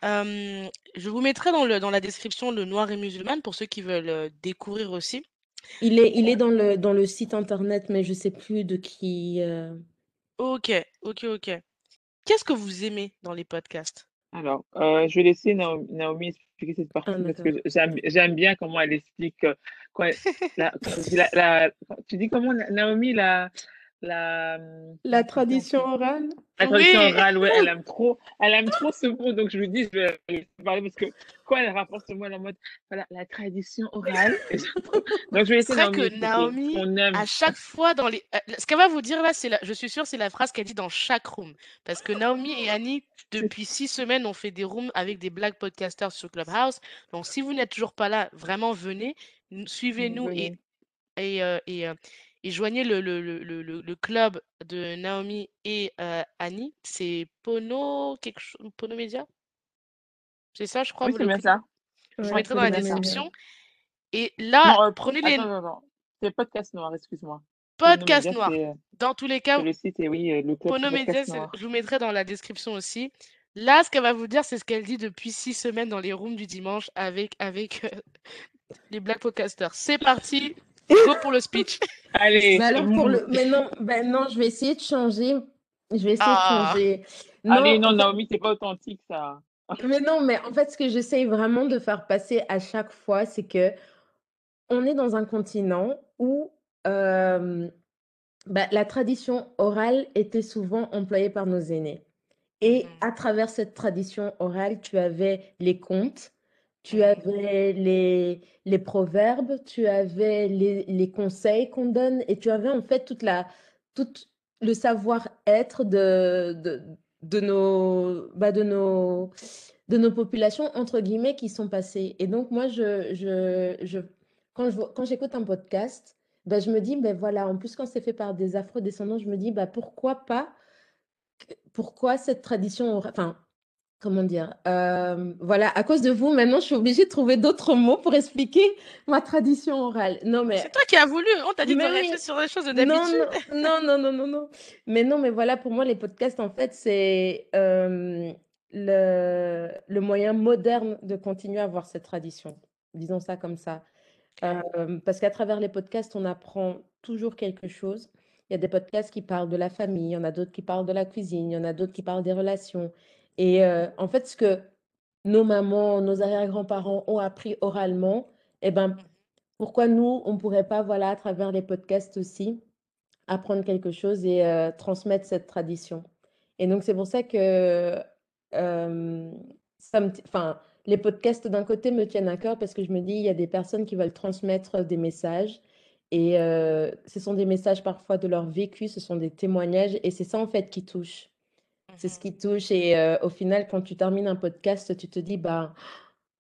Euh, je vous mettrai dans le, dans la description le Noir et musulmane pour ceux qui veulent euh, découvrir aussi. Il est, il est dans le, dans le site internet, mais je sais plus de qui. euh, Ok, ok, ok. Qu'est-ce que vous aimez dans les podcasts? Alors, euh, je vais laisser Naomi, Naomi expliquer cette Ah, partie parce que j'aime, bien comment elle explique. euh, [laughs] Quand elle- la, quand tu dis la- la- tu dis comment, Na- Naomi, la, la, hum, La tradition orale? La tradition Oui! orale, ouais, elle aime trop, [laughs] elle aime trop ce mot, donc je lui dis, je vais parler parce que quand elle rapporte ce mot, en mode, voilà, la tradition orale. [laughs] Donc je vais C'est vrai Naomi que. Naomi, On aime. à chaque fois dans les... euh, Ce qu'elle va vous dire là, c'est la... je suis sûre, c'est la phrase qu'elle dit dans chaque room. Parce que Naomi et Annie, depuis six semaines, ont fait des rooms avec des black podcasters sur Clubhouse. Donc si vous n'êtes toujours pas là, vraiment venez, suivez-nous et, euh, et, euh, et joignez le, le, le, le, le- le club de Naomi et euh, Annie. C'est Pono, quelque chose, Pono Media? C'est ça, je crois, Oui, c'est bien ça. Je vous Ouais, mettrai dans la description. Et là, Non, euh, prenez les attends, attends, attends. C'est podcast noir, excuse-moi. Pono c'est euh, Dans tous les cas, le site et oui, euh, le club Pono Media, podcast noir. je vous mettrai dans la description aussi. Là, ce qu'elle va vous dire, c'est ce qu'elle dit depuis six semaines dans les rooms du dimanche avec, avec euh, [laughs] les Black Podcasters. C'est parti, go pour le speech. [laughs] Allez, Mais c'est alors pour bon. le, mais non, [laughs] ben non, je vais essayer de changer. Je vais essayer de Ah, changer. Allez, Non, non, en fait, Naomi, c'est pas authentique, ça. [laughs] mais non, mais en fait, ce que j'essaye vraiment de faire passer à chaque fois, c'est que on est dans un continent où euh, bah, la tradition orale était souvent employée par nos aînés. Et mhm, à travers cette tradition orale, tu avais les contes, tu avais les, les proverbes, tu avais les, les conseils qu'on donne et tu avais en fait toute la, tout le savoir-être de, de, de nos, bah, de nos, de nos populations, entre guillemets, qui sont passées. Et donc, moi, je, je, je, quand je, quand j'écoute un podcast, bah, je me dis, ben voilà, en plus, quand c'est fait par des afro-descendants, je me dis, bah, pourquoi pas pourquoi cette tradition, enfin, comment dire? Hem, voilà, à cause de vous, maintenant, je suis obligée de trouver d'autres mots pour expliquer ma tradition orale. Non, mais C'est toi qui as voulu, on t'a dit de mais rester oui, sur les choses de non, d'habitude. non, non, non, non, non, non. Mais non, mais voilà, pour moi, les podcasts, en fait, c'est, hem, le le moyen moderne de continuer à avoir cette tradition. Disons ça comme ça. Hem, parce qu'à travers les podcasts, on apprend toujours quelque chose. Il y a des podcasts qui parlent de la famille, il y en a d'autres qui parlent de la cuisine, il y en a d'autres qui parlent des relations et en fait, ce que nos mamans, nos arrière-grands-parents ont appris oralement et ben, Mmh pourquoi nous, on ne pourrait pas, voilà, à travers les podcasts aussi, apprendre quelque chose et transmettre cette tradition? Et donc c'est pour ça que, ça me les podcasts d'un côté me tiennent à cœur parce que je me dis: «Il y a des personnes qui veulent transmettre des messages» et ce sont des messages parfois de leur vécu, ce sont des témoignages et c'est ça en fait qui touche. C'est ce qui touche et au final quand tu termines un podcast, tu te dis: «Bah,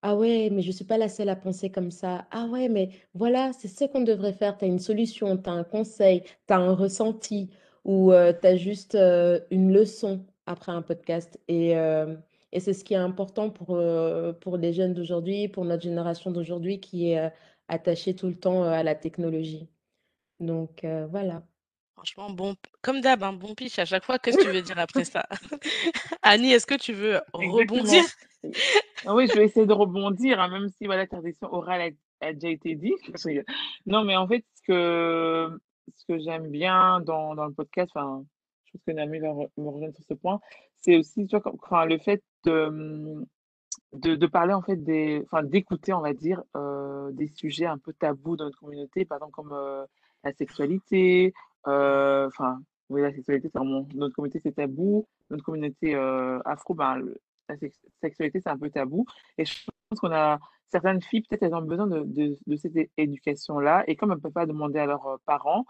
ah ouais, mais je suis pas la seule à penser comme ça. Ah ouais, mais voilà, c'est ce qu'on devrait faire. Tu as une solution, tu as un conseil, tu as un ressenti ou heu, tu as juste, une leçon après un podcast et et c'est ce qui est important pour, pour les jeunes d'aujourd'hui, pour notre génération d'aujourd'hui qui est, attachée tout le temps, à la technologie. Donc voilà. Franchement, bon comme d'hab, hein, bon pitch à chaque fois. Qu'est-ce que tu veux dire après ça? [laughs] [laughs] Annie, est-ce que tu veux rebondir? Ah oui, je vais essayer de rebondir, hein, même si voilà, tradition orale a a déjà été dit. Je rigole. Non, mais en fait, ce que ce que j'aime bien dans dans le podcast, enfin, je pense que va re me rejoindre sur ce point, c'est aussi, tu vois, le fait de, de de parler, en fait, des enfin, d'écouter, on va dire, heu, des sujets un peu tabous dans notre communauté, par exemple, comme, heu, la sexualité, enfin, oui, la sexualité, c'est vraiment notre communauté, c'est tabou. Notre communauté, heu, afro, ben, le la sex sexualité, c'est un peu tabou et je pense qu'on a certaines filles, peut-être, elles ont besoin de de de cette éducation-là et comme elles ne peuvent pas demander à leurs, heu, parents,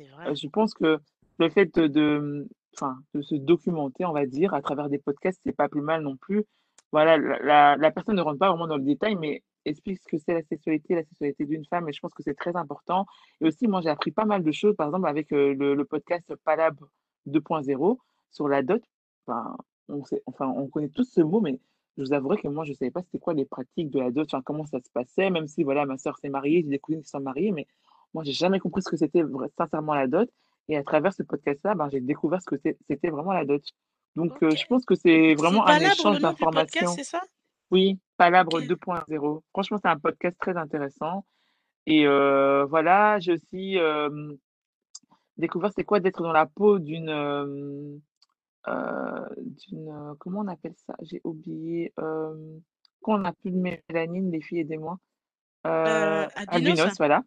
vrai. je pense que le fait de de, enfin, de se documenter, on va dire, à travers des podcasts, c'est pas plus mal non plus. Voilà, la la la personne ne rentre pas vraiment dans le détail, mais explique ce que c'est la sexualité, la sexualité d'une femme et je pense que c'est très important et aussi, moi, j'ai appris pas mal de choses, par exemple, avec, heu, le le podcast Palab 2.0 sur la dot. Enfin, on sait enfin, on connaît tous ce mot, mais je vous avouerai que moi, je savais pas c'était quoi les pratiques de la dot, enfin, comment ça se passait, même si, voilà, ma sœur s'est mariée, j'ai des cousines qui sont mariées, mais moi, j'ai jamais compris ce que c'était sincèrement la dot et à travers ce podcast-là, ben, j'ai découvert ce que c'était vraiment la dot. Donc, OK. je pense que c'est vraiment un échange d'informations. c'est ça? Oui, Palabre OK. 2.0. Franchement, c'est un podcast très intéressant et heu, voilà, j'ai aussi, découvert c'est quoi d'être dans la peau d'une, heu, d'une, comment on appelle ça? J'ai oublié, quand on a plus de mélanine, les filles, aidez-moi. Heu, Heu, albinos? albinos, voilà.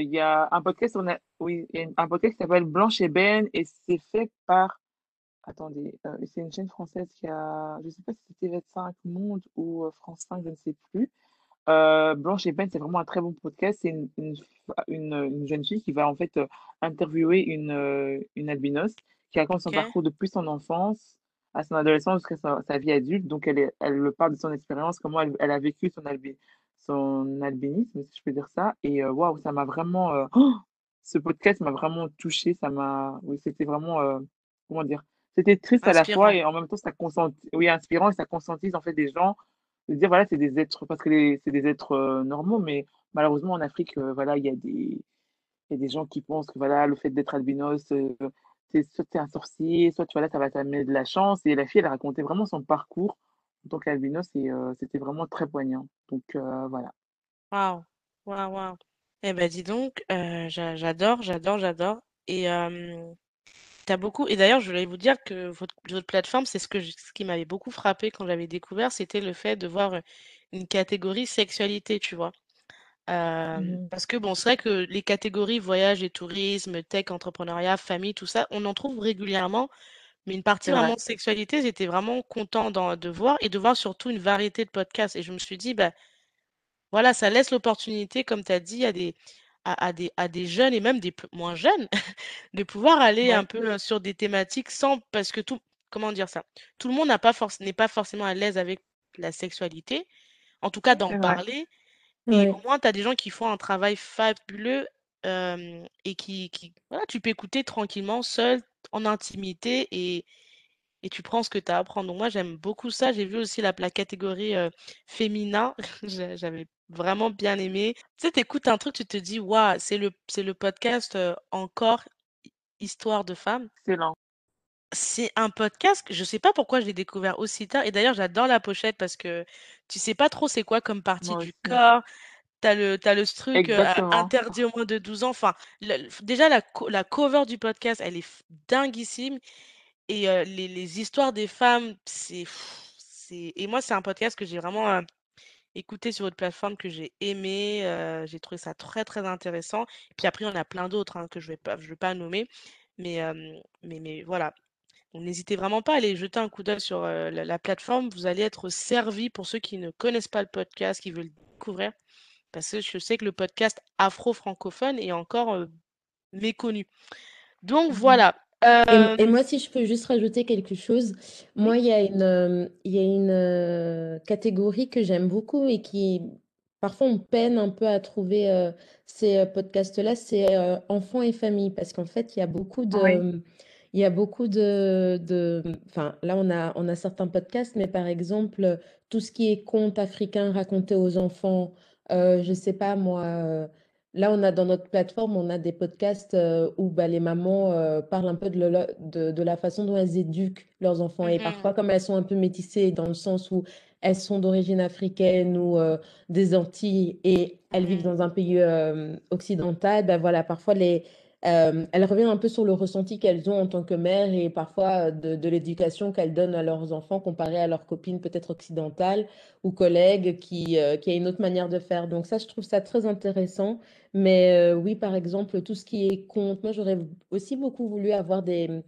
Il y a un podcast, on a oui, un podcast qui s'appelle Blanche et Ben et c'est fait par attendez, heu, c'est une chaîne française qui a je sais pas si c'était TV5 Monde ou, heu, France 5, je ne sais plus. Heu, Blanche et Ben, c'est vraiment un très bon podcast. C'est une une f une, une jeune fille qui va en fait, interviewer une, une albinos qui raconte son parcours depuis son enfance à son adolescence jusqu'à sa sa vie adulte. Donc elle est elle me parle de son expérience, comment elle elle a vécu son albi son albinisme, si je peux dire ça et waouh, ça m'a vraiment, [gasps] ce podcast m'a vraiment touchée, ça m'a oui, c'était vraiment, comment dire? C'était triste à la fois et en même temps ça consent oui, inspirant et ça conscientise en fait des gens de dire voilà, c'est des êtres parce que c'est des êtres, heu, normaux, mais malheureusement en Afrique, heu, voilà, il y a des il y a des gens qui pensent que voilà, le fait d'être albinos, heu, c'est soit tu es un sorcier, soit tu vois là, ça va t'amener de la chance et la fille, elle a raconté vraiment son parcours en tant qu'albinos et heu, c'était vraiment très poignant. Donc voilà. Waouh! Waouh, waouh! Eh ben, dis donc, j'adore, j'adore, j'adore et tu beaucoup et d'ailleurs, je voulais vous dire que votre votre plateforme, c'est ce que ce qui m'avait beaucoup frappé quand j'avais découvert, c'était le fait de voir, une catégorie sexualité, tu vois? Mmh parce que bon, c'est vrai que les catégories voyage et tourisme, tech, entrepreneuriat, famille, tout ça, on en trouve régulièrement, mais une partie vraiment sexualité, j'étais vraiment content de voir et de voir surtout une variété de podcasts et je me suis dit: «Bah, voilà, ça laisse l'opportunité, comme tu as dit, à des à à des à des jeunes et même des moins jeunes [laughs] de pouvoir aller un peu, heu, sur des thématiques sans parce que tout comment dire ça? Tout le monde n'a pas n'est pas forcément à l'aise avec la sexualité, en tout cas d'en parler et au moins tu as des gens qui font un travail fabuleux, et qui qui voilà, tu peux écouter tranquillement seul, en intimité et et tu prends ce que tu as à apprendre. Donc moi, j'aime beaucoup ça. J'ai vu aussi la, la catégorie euh, féminin. [laughs] J'a- J'avais vraiment bien aimé. Tu sais, t'écoutes un truc, tu te dis, waouh, c'est le, c'est le podcast euh, encore Histoire de femmes. Excellent. C'est un podcast que je sais pas pourquoi je l'ai découvert aussi tard. Et d'ailleurs, j'adore la pochette parce que tu sais pas trop c'est quoi comme partie Moi du aussi. corps. T'as le, t'as le truc euh, interdit au moins de 12 ans. Enfin, le- déjà, la, la cover du podcast, elle est dinguissime. Et euh, les, les histoires des femmes, c'est. Et moi, c'est un podcast que j'ai vraiment écouté sur votre plateforme, que j'ai aimé. euh, j'ai trouvé ça très, très intéressant. Et puis après, il y en a plein d'autres hein, que je vais pas, je vais pas nommer. Mais, euh, mais, mais voilà. Donc, N'hésitez vraiment pas à aller jeter un coup d'œil sur euh, la, la plateforme. Vous allez être servi pour ceux qui ne connaissent pas le podcast, qui veulent le découvrir. Parce que je sais que le podcast afro-francophone est encore euh, méconnu. Donc Mhm. voilà. Et, Euh, et moi, si je peux juste rajouter quelque chose, moi, il y a une, euh, il y a une euh, catégorie que j'aime beaucoup et qui, parfois, on peine un peu à trouver euh, ces podcasts-là, c'est euh, enfants et famille, parce qu'en fait, il y a beaucoup Oui. de, il y a beaucoup de, de, enfin, là, on a, on a certains podcasts, mais par exemple, tout ce qui est contes africains racontés aux enfants, je sais pas, moi. Là, on a dans notre plateforme, on a des podcasts euh, où bah, les mamans euh, parlent un peu de, la- de, de la façon dont elles éduquent leurs enfants. Et Mhm, parfois, comme elles sont un peu métissées, dans le sens où elles sont d'origine africaine ou euh, des Antilles et elles vivent mhm, dans un pays occidental, ben voilà, parfois les, euh, elles reviennent un peu sur le ressenti qu'elles ont en tant que mères et parfois euh, de, l'éducation qu'elles donnent à leurs enfants comparé à leurs copines peut-être occidentales ou collègues qui, euh, a une autre manière de faire. Donc ça, je trouve ça très intéressant. Mais euh, oui, par exemple, tout ce qui est conte, moi j'aurais aussi beaucoup voulu avoir des,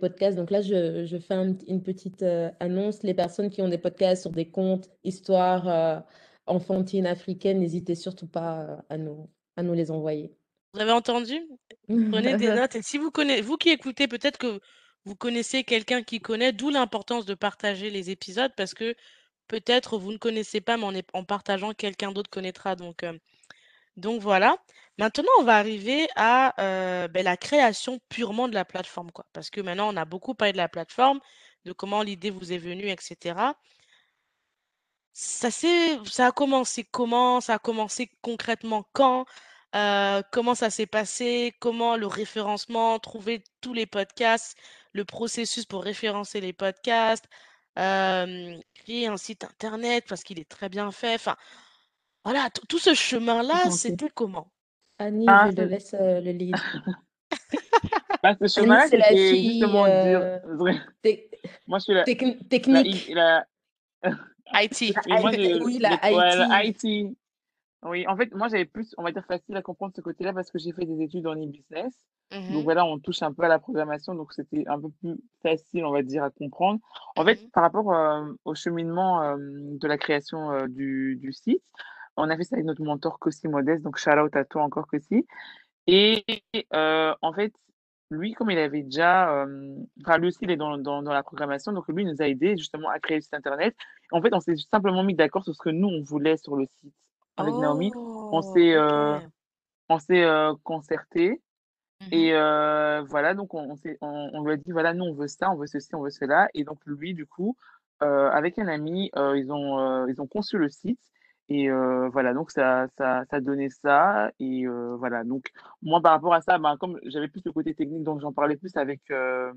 podcasts. Donc là, je, fais un- une petite annonce. Les personnes qui ont des podcasts sur des contes, histoires enfantines africaines, n'hésitez surtout pas à nous les envoyer. Vous avez entendu? Prenez des notes. Et si vous connaissez, vous qui écoutez, peut-être que vous connaissez quelqu'un qui connaît, d'où l'importance de partager les épisodes parce que peut-être vous ne connaissez pas, mais en, est- en partageant, quelqu'un d'autre connaîtra. Donc, euh, donc voilà. Maintenant, on va arriver à euh, ben, la création purement de la plateforme, quoi. Parce que maintenant, on a beaucoup parlé de la plateforme, de comment l'idée vous est venue, etc. Ça ça a commencé comment? Ça a commencé concrètement quand? Euh, comment ça s'est passé? Comment le référencement, trouver tous les podcasts, le processus pour référencer les podcasts, euh, créer un site internet parce qu'il est très bien fait. Enfin, voilà, tout ce chemin-là, c'était comment? Annie, Ah, je te laisse euh, le lead. bah, ce [laughs] chemin-là, c'est la fille Moi, je suis la, techni- la, technique. la, IT. [laughs] [laughs] La oui, ouais, la IT. Oui, en fait, moi, j'avais plus, on va dire, facile à comprendre ce côté-là parce que j'ai fait des études en e-business. Donc Mhm, voilà, on touche un peu à la programmation, donc c'était un peu plus facile, on va dire, à comprendre. En fait, mhm, par rapport euh, au cheminement euh, de la création euh, du, du site, on a fait ça avec notre mentor Cossi Modeste, donc shout out à toi encore Cossi. Et en fait, lui, comme il avait déjà, enfin lui aussi, il est dans, dans, dans la programmation, donc lui, il nous a aidé justement à créer le site internet. En fait, on s'est simplement mis d'accord sur ce que nous, on voulait sur le site avec Naomi. On Oh, s'est euh, on s'est euh, concerté. Mhm, Et euh, voilà, donc on, on, on, lui a dit, voilà, nous, on veut ça, on veut ceci, on veut cela. Et donc, lui, du coup, avec un ami, ils ont, ils ont conçu le site. Et euh, voilà, donc ça, ça, ça donnait ça. Et euh, voilà, donc moi, par rapport à ça, ben, comme j'avais plus le côté technique, donc j'en parlais plus avec, euh,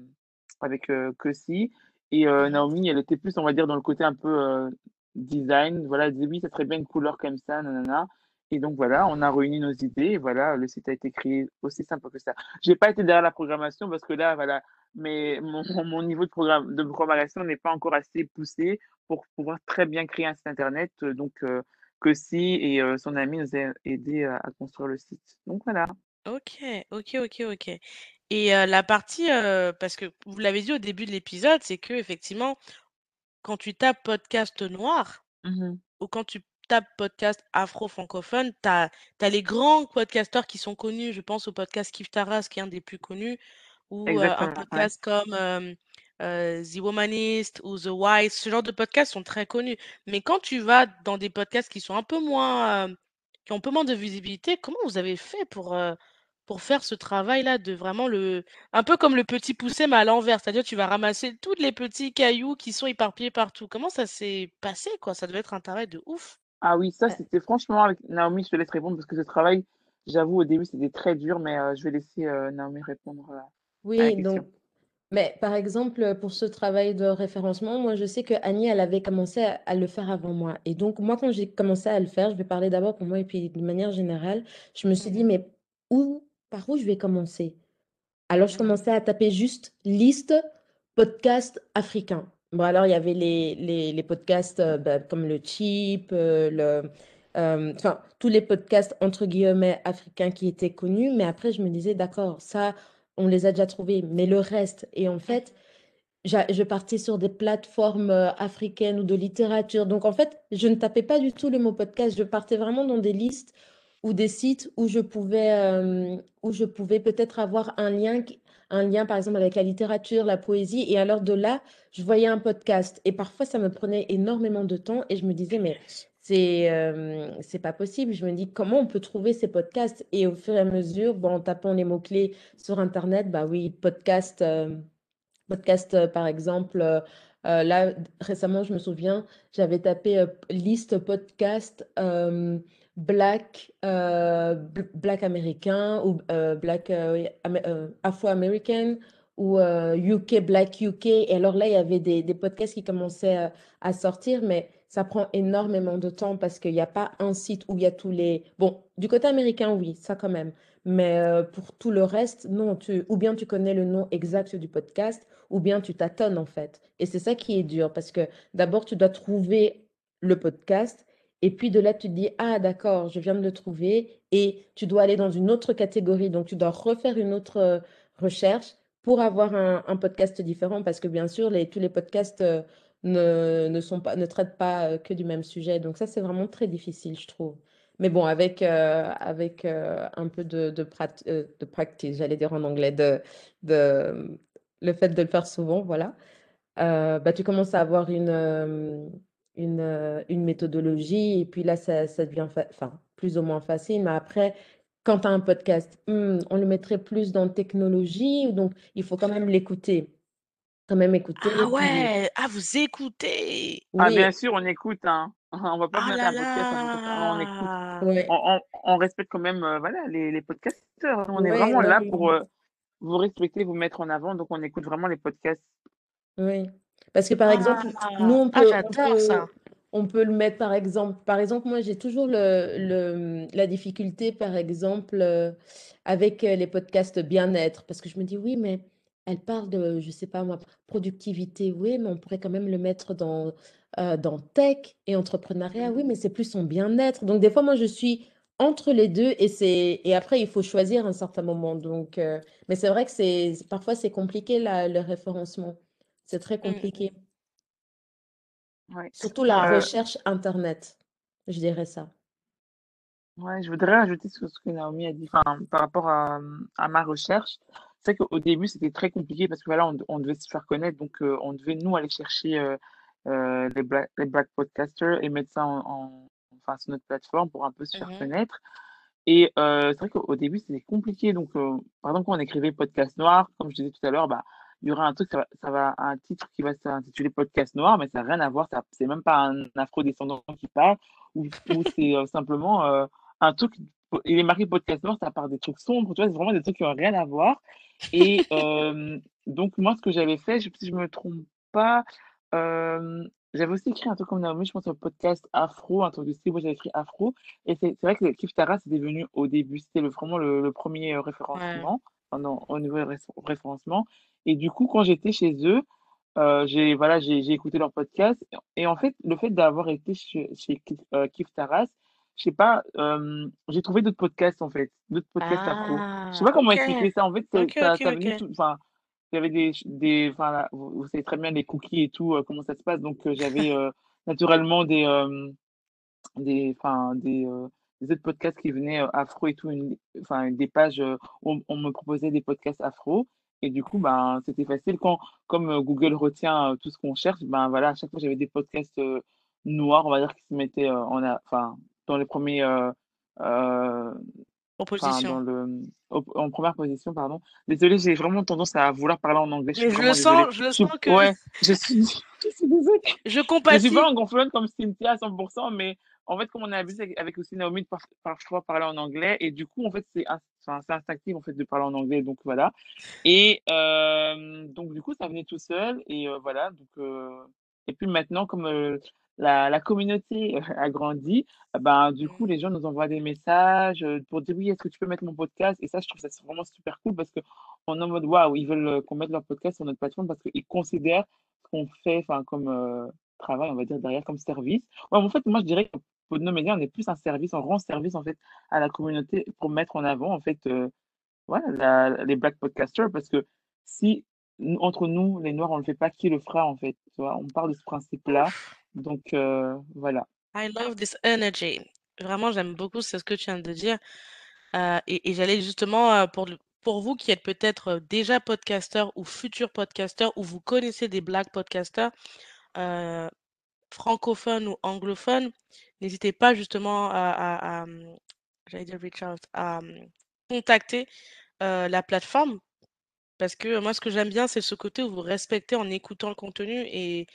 avec Kessie. Et mhm. Naomi, elle était plus, on va dire, dans le côté un peu design. Voilà, oui, ça serait bien une couleur comme ça, nanana. Et donc voilà, on a réuni nos idées et voilà, le site a été créé aussi simple que ça. J'ai pas été derrière la programmation parce que là, voilà, mais mon, [laughs] niveau de, programme, de programmation n'est pas encore assez poussé pour pouvoir très bien créer un site internet. Euh, Donc, euh, que si et euh, son ami nous a aidé à, construire le site. Donc voilà. Ok, ok, ok, ok. Et euh, la partie, parce que vous l'avez dit au début de l'épisode, c'est que effectivement, quand tu tapes podcast noir Mhm. ou quand tu tapes podcast afro-francophone, tu as, les grands podcasteurs qui sont connus. Je pense au podcast Kif Taras, qui est un des plus connus, ou euh, un ouais. podcast comme euh, euh, The Womanist ou The Wise. Ce genre de podcasts sont très connus. Mais quand tu vas dans des podcasts qui sont un peu moins, qui ont un peu moins de visibilité, comment vous avez fait pour, euh, pour faire ce travail-là de vraiment le un peu comme le petit poussé mais à l'envers, c'est-à-dire tu vas ramasser tous les petits cailloux qui sont éparpillés partout. Comment ça s'est passé, quoi? Ça devait être un travail de ouf. Ah oui, ça, c'était franchement avec Naomi, je te laisse répondre parce que ce travail, j'avoue, au début, c'était très dur, mais heu, je vais laisser, heu, Naomi répondre, à la Oui, question. donc mais par exemple, pour ce travail de référencement, moi, je sais qu'Annie, elle avait commencé à à le faire avant moi et donc moi, quand j'ai commencé à le faire, je vais parler d'abord pour moi et puis de manière générale, je me suis dit: Mmh «Mais où par où je vais commencer?» Alors je commençais à taper juste liste podcast africain. Bon alors il y avait les les les podcasts, heu, bah, comme le Cheap, heu, le, hem, enfin tous les podcasts entre guillemets «africains» qui étaient connus, mais après je me disais: «D'accord, ça on les a déjà trouvés, mais le reste?» et en fait, je partais sur des plateformes, africaines ou de littérature. Donc en fait, je ne tapais pas du tout le mot podcast, je partais vraiment dans des listes ou des sites où je pouvais, hem, où je pouvais peut-être avoir un lien un lien par exemple avec la littérature, la poésie et alors de là, je voyais un podcast et parfois ça me prenait énormément de temps et je me disais: «Mais c'est, c'est pas possible». Je me dis: «Comment on peut trouver ces podcasts?» et au fur et à mesure, bon, en tapant les mots-clés sur internet, bah oui, podcast, hem Podcast, heu, par exemple, là, récemment, je me souviens, j'avais tapé, liste podcast, black, heu, b black américain ou heu, black, heu, oui, amé heu, afro-américain ou UK, black UK et alors là, il y avait des des podcasts qui commençaient, à sortir, mais ça prend énormément de temps parce qu'il y a pas un site où il y a tous les bon, du côté américain, oui, ça quand même, mais pour tout le reste, non, tu ou bien tu connais le nom exact du podcast ou bien tu tâtonnes en fait. Et c'est ça qui est dur parce que d'abord tu dois trouver le podcast et puis de là tu te dis ah d'accord, je viens de le trouver. Et tu dois aller dans une autre catégorie. Donc tu dois refaire une autre euh, recherche pour avoir un, podcast différent parce que bien sûr tous les podcasts euh, ne, ne traitent pas euh, que du même sujet. Donc ça c'est vraiment très difficile je trouve. Mais bon, avec, avec un peu de, de, practice, j'allais dire en anglais, de, le fait de le faire souvent, voilà, bah, tu commences à avoir une, une, heu, une méthodologie et puis là, ça ça devient fa enfin, plus ou moins facile. Mais après, quand tu as un podcast, mmh, on le mettrait plus dans technologie, donc il faut quand même l'écouter, quand même Ah écouter puis ouais! Ah vous écoutez! Ah oui, bien sûr, on écoute, hein. [laughs] On va pas Ah mettre un podcast écouter, on écoute. ouais, On on on respecte quand même, heu, voilà, les les podcasteurs, hein. On est ouais, vraiment là pour, heu, vous respecter, vous mettre en avant, donc on écoute vraiment les podcasts. Oui, parce que par exemple, nous Ah! on Ah peut on ça! peut on peut le mettre par exemple par exemple moi j'ai toujours le le, la difficulté par exemple, heu, avec, heu, les podcasts bien-être parce que je me dis: «Oui mais elle parle de je sais pas moi, productivité, oui mais on pourrait quand même le mettre dans, heu, dans tech et entrepreneuriat, oui mais c'est plus son bien-être». Donc des fois moi je suis entre les 2 et c'est et après il faut choisir à un certain moment donc mais c'est vrai que c'est parfois c'est compliqué le référencement. C'est très Mmh compliqué. mh. Ouais, Surtout la recherche internet, je dirais ça. ouais, je voudrais ajouter sur ce que Naomi a dit, enfin, par rapport à, mmh, à ma recherche. C'est vrai qu'au début, c'était très compliqué parce que voilà, on on devait se faire connaître, donc on devait nous aller chercher, les black les black podcasters et mettre ça en en enfin, sur notre plateforme pour un peu se faire Mmh connaître. Et c'est vrai qu'au début, c'était compliqué donc par exemple, quand on écrivait podcast noir, comme je disais tout à l'heure, bah, il y aura un truc, ça va ça va un titre qui va s'intituler podcast noir, mais ça a rien à voir, c'est même pas un afro-descendant qui parle ou ou [laughs] c'est, heu, simplement, heu, un truc il est marqué podcast noir, ça part des trucs sombres, tu vois? C'est vraiment des trucs qui ont rien à voir et hem, [laughs] donc moi, ce que j'avais fait, je si je me trompe pas, j'avais aussi écrit un truc comme Naomi, je pense, un podcast afro, un truc du style, moi j'avais écrit afro et c'est c'est vrai que Kif Taras, c'était venu au début, c'était le vraiment le le 1er, Ouais. référencement, au niveau réf référencement. Et du coup, quand j'étais chez eux, heu, j'ai voilà, j'ai écouté leur podcast. Et en fait, le fait d'avoir été chez chez Kif, Kif Taras, je sais pas, hem, j'ai trouvé d'autres podcasts, en fait, d'autres podcasts afro. Je sais Ah! pas comment expliquer ça, en fait, ça OK, ça venait tout enfin, il y avait des des enfin, vous vous savez très bien les cookies et tout, comment ça se passe. Donc j'avais, naturellement des, des enfin des, des autres podcasts qui venaient, afro et tout, une enfin des pages, où on on me proposait des podcasts afro et du coup, ben, c'était facile quand comme, Google retient, tout ce qu'on cherche, ben, voilà, à chaque fois j'avais des podcasts, noirs, on va dire, qui se mettaient, en enfin dans les premiers, ers enfin dans le en première position, pardon. Désolée, j'ai vraiment tendance à vouloir parler en anglais, je je le vraiment désolée. sens, je le sens que ouais, je suis [laughs] je suis désolée. je Je suis compatis. pas anglophone comme Cynthia à 100 mais en fait, comme on a habitué avec aussi Naomi de par parfois parler en anglais et du coup, en fait, c'est enfin, instinctif, en fait, de parler en anglais, donc voilà et hem, donc du coup, ça venait tout seul et heu, voilà, donc heu et puis maintenant, comme, la communauté a grandi, ben, du coup, les gens nous envoient des messages, pour dire: «Oui, est-ce que tu peux mettre mon podcast?» et ça, je trouve ça vraiment super cool parce qu'on est en mode waouh, ils veulent, qu'on mette leur podcast sur notre plateforme parce qu'ils considèrent ce qu'on fait, enfin, comme, travail, on va dire, derrière, comme service. En fait, moi, je dirais que pour nos médias, on est plus un service, on rend service, en fait, à la communauté pour mettre en avant, en fait, heu, voilà, les black podcasters parce que si entre nous, les noirs, on le fait pas, qui le fera, en fait? On part de ce principe-là, donc heu, voilà. I love this energy. Vraiment, j'aime beaucoup ce que tu viens de dire, heu et j'allais justement, pour pour vous qui êtes peut-être, déjà podcasteurs ou futurs podcasteurs ou vous connaissez des black podcasters, francophones ou anglophones, n'hésitez pas justement à à à, mmh, j'allais dire reach out, à, mmh, contacter, heu, la plateforme parce que moi, ce que j'aime bien, c'est ce côté où vous respectez en écoutant le contenu et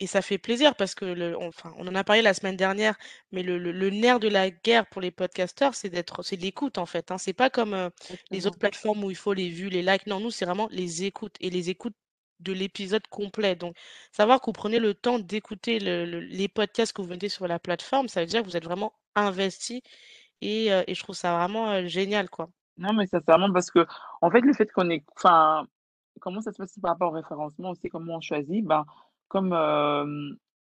et ça fait plaisir parce que le on enfin, on en a parlé la semaine dernière, mais le le le nerf de la guerre pour les podcasteurs, c'est d'être c'est l'écoute, en fait, hein. C'est pas comme, heu, les autres plateformes où il faut les vues, les likes. Non, nous, c'est vraiment les écoutes et les écoutes de l'épisode complet. Donc savoir que vous prenez le temps d'écouter le le les podcasts que vous mettez sur la plateforme, ça veut dire que vous êtes vraiment investis et et je trouve ça vraiment, génial, quoi. Non, mais sincèrement, parce qu'en fait, le fait qu'on ait enfin, comment ça se passe par rapport au référencement aussi, comment on choisit? Ben, comme,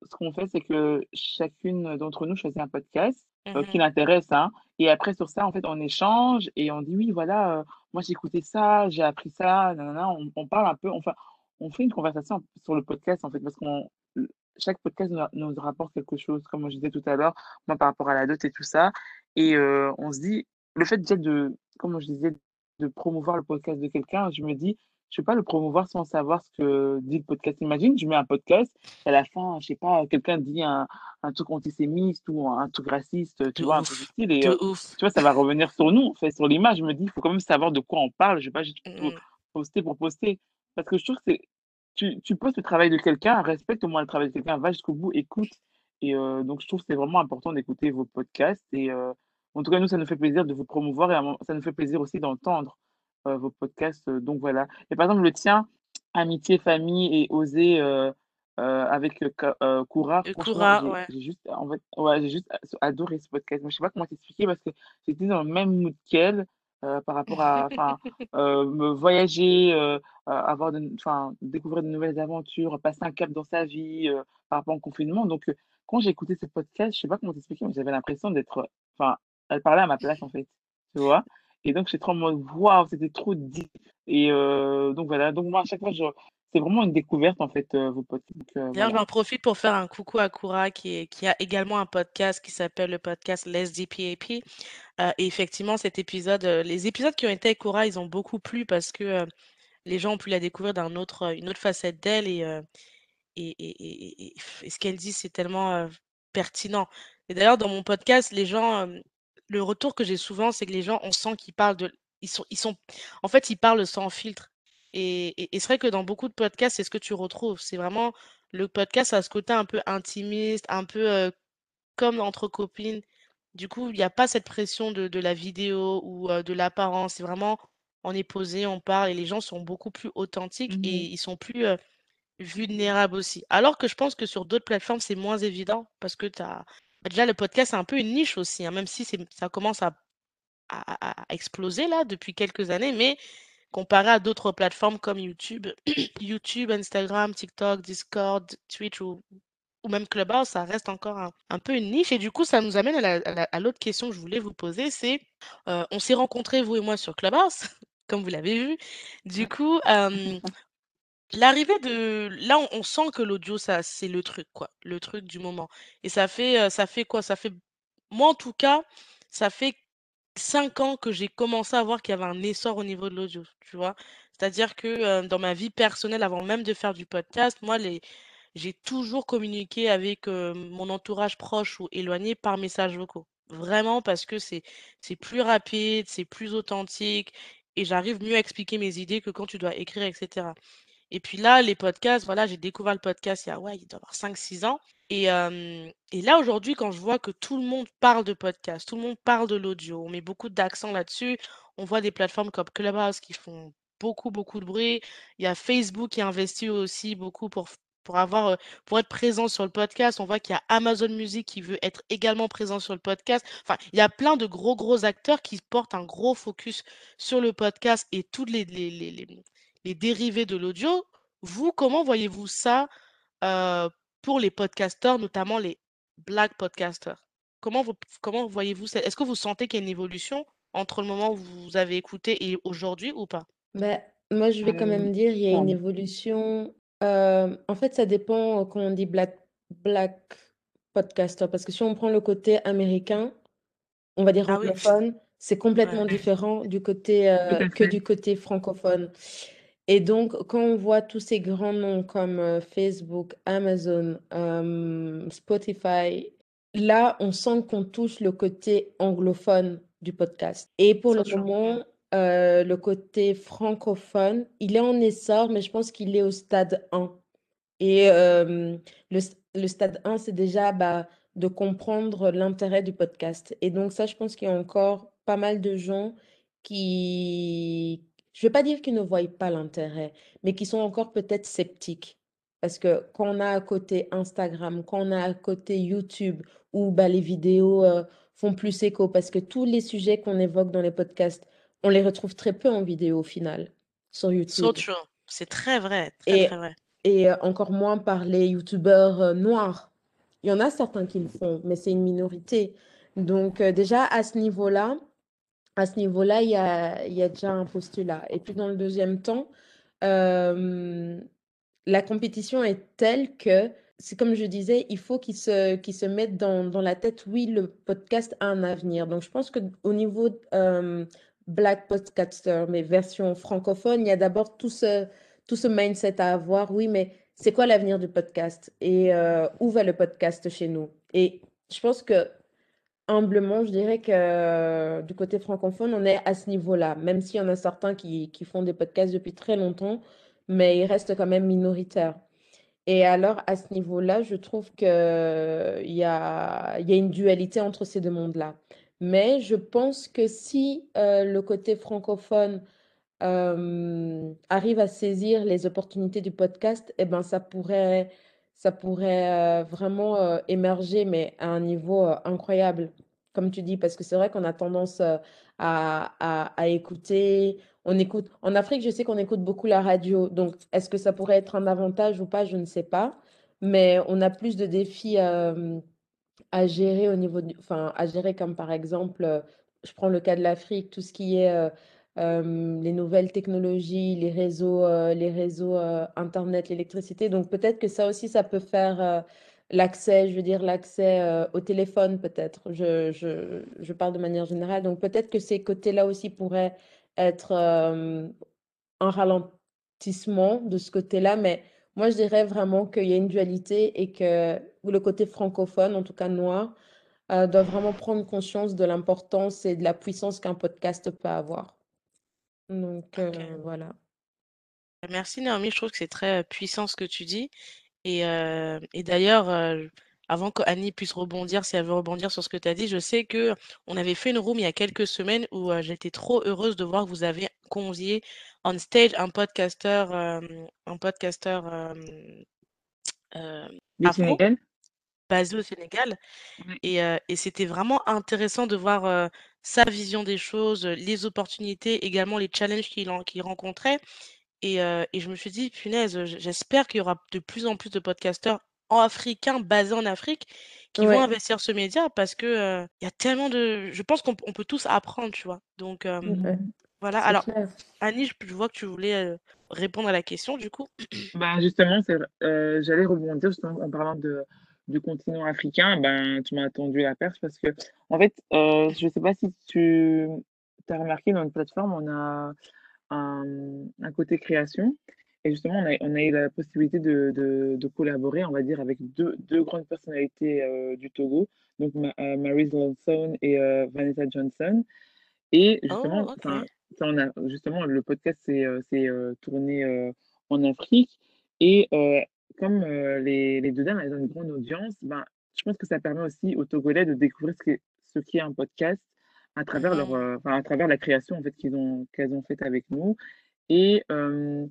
ce qu'on fait, c'est que chacune d'entre nous choisit un podcast, heu, qui Mmh l'intéresse, hein et après sur ça, en fait, on échange et on dit: «Oui, voilà, moi j'ai écouté ça, j'ai appris ça, nanana». On on parle un peu, enfin, on fait une conversation sur le podcast, en fait, parce qu'on chaque podcast nous nous rapporte quelque chose, comme je disais tout à l'heure, moi par rapport à la dot et tout ça et heu, on se dit le fait déjà de comme je disais, de promouvoir le podcast de quelqu'un, je me dis: «Je ne vais pas le promouvoir sans savoir ce que dit le podcast». Imagine, je mets un podcast et à la fin, je sais pas, quelqu'un dit un un truc antisémite ou un truc raciste, tu De vois? Un truc ouf, style et ouf. tu vois, ça va revenir sur nous, en fait, sur l'image. Je me dis: «Il faut quand même savoir de quoi on parle». Je vais pas juste po mh. poster pour poster. Parce que je trouve que tu tu postes le travail de quelqu'un, respecte au moins le travail de quelqu'un, va jusqu'au bout, écoute et heu, donc je trouve que c'est vraiment important d'écouter vos podcasts et heu, en tout cas, nous, ça nous fait plaisir de vous promouvoir et ça nous fait plaisir aussi d'entendre, heu, vos podcasts, donc voilà et par exemple, le tien, Amitié, famille et oser, avec, Koura, Koura, ouais. j'ai juste en fait ouais, juste adoré ce podcast. Moi, je sais pas comment t'expliquer parce que j'étais dans le même mood qu'elle, heu, par [laughs] rapport à me voyager, heu, avoir de découvrir de nouvelles aventures, passer un cap dans sa vie, heu, par rapport au confinement. Donc quand j'ai écouté ce podcast, je sais pas comment t'expliquer, mais j'avais l'impression d'être, enfin, elle parlait à ma place, en fait, tu vois? Et donc j'étais trop en mode: «Waouh, c'était trop deep» et donc voilà, donc moi, à chaque fois, je c'est vraiment une découverte, en fait, heu, vos podcasts, heu, D'ailleurs, voilà. j'en profite pour faire un coucou à Koura qui est qui a également un podcast qui s'appelle le podcast Let's DPAP. Heu et effectivement cet épisode, heu, les épisodes qui ont été avec Koura, ils ont beaucoup plu parce que, les gens ont pu la découvrir d'un autre, une autre facette d'elle et et et et ce qu'elle dit, c'est tellement, pertinent et d'ailleurs dans mon podcast, les gens, le retour que j'ai souvent, c'est que les gens, on sent qu'ils parlent de ils sont ils sont en fait, ils parlent sans filtre et et et c'est vrai que dans beaucoup de podcasts, c'est ce que tu retrouves. C'est vraiment le podcast a ce côté un peu intimiste, un peu, comme entre copines. Du coup, il y a pas cette pression de de la vidéo ou, de l'apparence. C'est vraiment on est posé, on parle et les gens sont beaucoup plus authentiques et Mmh ils sont plus, vulnérables aussi. Alors que je pense que sur d'autres plateformes, c'est moins évident parce que tu as déjà le podcast, c'est un peu une niche aussi, hein, même si ça commence à à à à exploser là depuis quelques années, mais comparé à d'autres plateformes comme YouTube [clears throat] YouTube, Instagram, TikTok, Discord, Twitch ou ou même Clubhouse, ça reste encore un un peu une niche et du coup, ça nous amène à la à la à l'autre question que je voulais vous poser, c'est, heu, on s'est rencontrés vous et moi sur Clubhouse, [laughs] comme vous l'avez vu. Du coup, hem, [laughs] l'arrivée de là, on on sent que l'audio, ça c'est le truc quoi, le truc du moment et ça fait, heu, ça fait quoi? Ça fait moi en tout cas, ça fait 5 ans que j'ai commencé à voir qu'il y avait un essor au niveau de l'audio, tu vois? C'est-à-dire que, dans ma vie personnelle, avant même de faire du podcast, moi j'ai toujours communiqué avec, mon entourage proche ou éloigné par messages vocaux. vraiment parce que c'est plus rapide, c'est plus authentique et j'arrive mieux à expliquer mes idées que quand tu dois écrire, et cetera. Et puis là, les podcasts, voilà, j'ai découvert le podcast il y a, ouais, il doit avoir 5-6 ans. Et, et là, aujourd'hui, quand je vois que tout le monde parle de podcast, tout le monde parle de l'audio, on met beaucoup d'accent là-dessus, on voit des plateformes comme Clubhouse qui font beaucoup, beaucoup de bruit. Il y a Facebook qui investit aussi beaucoup pour, pour, avoir, pour être présent sur le podcast. On voit qu'il y a Amazon Music qui veut être également présent sur le podcast. Enfin, il y a plein de gros, gros acteurs qui portent un gros focus sur le podcast et tous les, les, les, les, les dérivés de l'audio. Vous, comment voyez-vous ça euh, pour les podcasteurs, notamment les black podcasters Comment, vous, comment voyez-vous ça? Est-ce que vous sentez qu'il y a une évolution entre le moment où vous avez écouté et aujourd'hui ou pas? Bah, moi, je vais quand même dire, il y a une évolution. euh, en fait, ça dépend euh, quand on dit black, black podcaster, parce que si on prend le côté américain, on va dire Ah oui, anglophone, c'est complètement ouais, différent du côté, Tout euh, que du côté francophone. Et donc, quand on voit tous ces grands noms comme euh, Facebook, Amazon, euh, Spotify, là, on sent qu'on touche le côté anglophone du podcast. Et pour le moment, euh, le côté francophone, il est en essor, mais je pense qu'il est au stade 1. Et euh, le, le stade 1, c'est déjà bah, de comprendre l'intérêt du podcast. Et donc ça, je pense qu'il y a encore pas mal de gens qui, je vais pas dire qu'ils ne voient pas l'intérêt, mais qui sont encore peut-être sceptiques. Parce que quand on a à côté Instagram, quand on a à côté YouTube, où bah, les vidéos euh, font plus écho, parce que tous les sujets qu'on évoque dans les podcasts, on les retrouve très peu en vidéo au final sur YouTube. C'est très vrai, très Et très vrai. et euh, encore moins par les youtubeurs euh, noirs. Il y en a certains qui le font, mais c'est une minorité. Donc déjà à ce niveau-là, à ce niveau-là, il y a, déjà un postulat. Et puis dans le deuxième temps, la compétition est telle que, c'est comme je disais, il faut qu'ils se, mettent dans, la tête, oui, le podcast a un avenir. Donc je pense qu'au niveau Black Podcaster, mais version francophone, il y a d'abord tout ce, mindset à avoir, oui, mais c'est quoi l'avenir du podcast? Et où va le podcast chez nous? Et je pense que humblement, je dirais que euh, du côté francophone, on est à ce niveau-là, même s'il y en a certains qui, font des podcasts depuis très longtemps, mais ils restent quand même minoritaires. Et alors, à ce niveau-là, je trouve qu'il y a, il y a une dualité entre ces deux mondes-là. Mais je pense que si euh, le côté francophone euh, arrive à saisir les opportunités du podcast, eh ben, ça pourrait, ça pourrait euh, vraiment euh, émerger, mais à un niveau euh, incroyable, comme tu dis, parce que c'est vrai qu'on a tendance à, à, écouter. On écoute, en Afrique, je sais qu'on écoute beaucoup la radio, donc est-ce que ça pourrait être un avantage ou pas, je ne sais pas, mais on a plus de défis à gérer au niveau enfin, à gérer comme par exemple, je prends le cas de l'Afrique, tout ce qui est les nouvelles technologies, les réseaux, les réseaux Internet, l'électricité. Donc peut-être que ça aussi, ça peut faire l'accès, je veux dire, l'accès au téléphone peut-être. Je, je, je parle de manière générale. Donc peut-être que ces côtés-là aussi pourraient être un ralentissement de ce côté-là, mais moi je dirais vraiment qu'il y a une dualité et que le côté francophone, en tout cas noir, euh, doit vraiment prendre conscience de l'importance et de la puissance qu'un podcast peut avoir. Donc euh, Ok. voilà. Merci Naomi, je trouve que c'est très euh, puissant ce que tu dis. Et, euh, et d'ailleurs, euh, avant qu'Annie puisse rebondir, si elle veut rebondir sur ce que tu as dit, je sais que on avait fait une room il y a quelques semaines où euh, j'étais trop heureuse de voir que vous avez convié on stage un podcasteur, euh, un podcasteur euh, euh, afro? Basé au Sénégal. Oui. Et, euh, et c'était vraiment intéressant de voir euh, sa vision des choses, les opportunités, également les challenges qu'il en- qu'il rencontrait. Et, euh, et je me suis dit, punaise, j'espère qu'il y aura de plus en plus de podcasteurs africains basés en Afrique qui vont investir ce média parce que il y a tellement de... Je pense qu'on on peut tous apprendre, tu vois? Donc ouais, voilà. Alors, clair. Annie, je, vois que tu voulais répondre à la question, du coup. Ben, justement, euh, j'allais rebondir justement en parlant de, du continent africain. Ben, tu m'as tendu la perche parce que, en fait, euh, je ne sais pas si tu as remarqué dans notre plateforme, on a un, un côté création. Et justement, on a, on a eu la possibilité de, de, de collaborer, on va dire, avec deux, deux grandes personnalités euh, du Togo, donc Ma euh, Maryse et euh, Vanessa Johnson. Et justement, Oh, ça, on a, justement, le podcast s'est tourné en Afrique. Et euh, comme euh, les, les deux dames, elles ont une grande audience, ben, je pense que ça permet aussi aux Togolais de découvrir ce qu'est ce qu'est un podcast à travers leur, euh, à travers la création en fait qu'ils ont qu'elles ont faite avec nous. Et euh,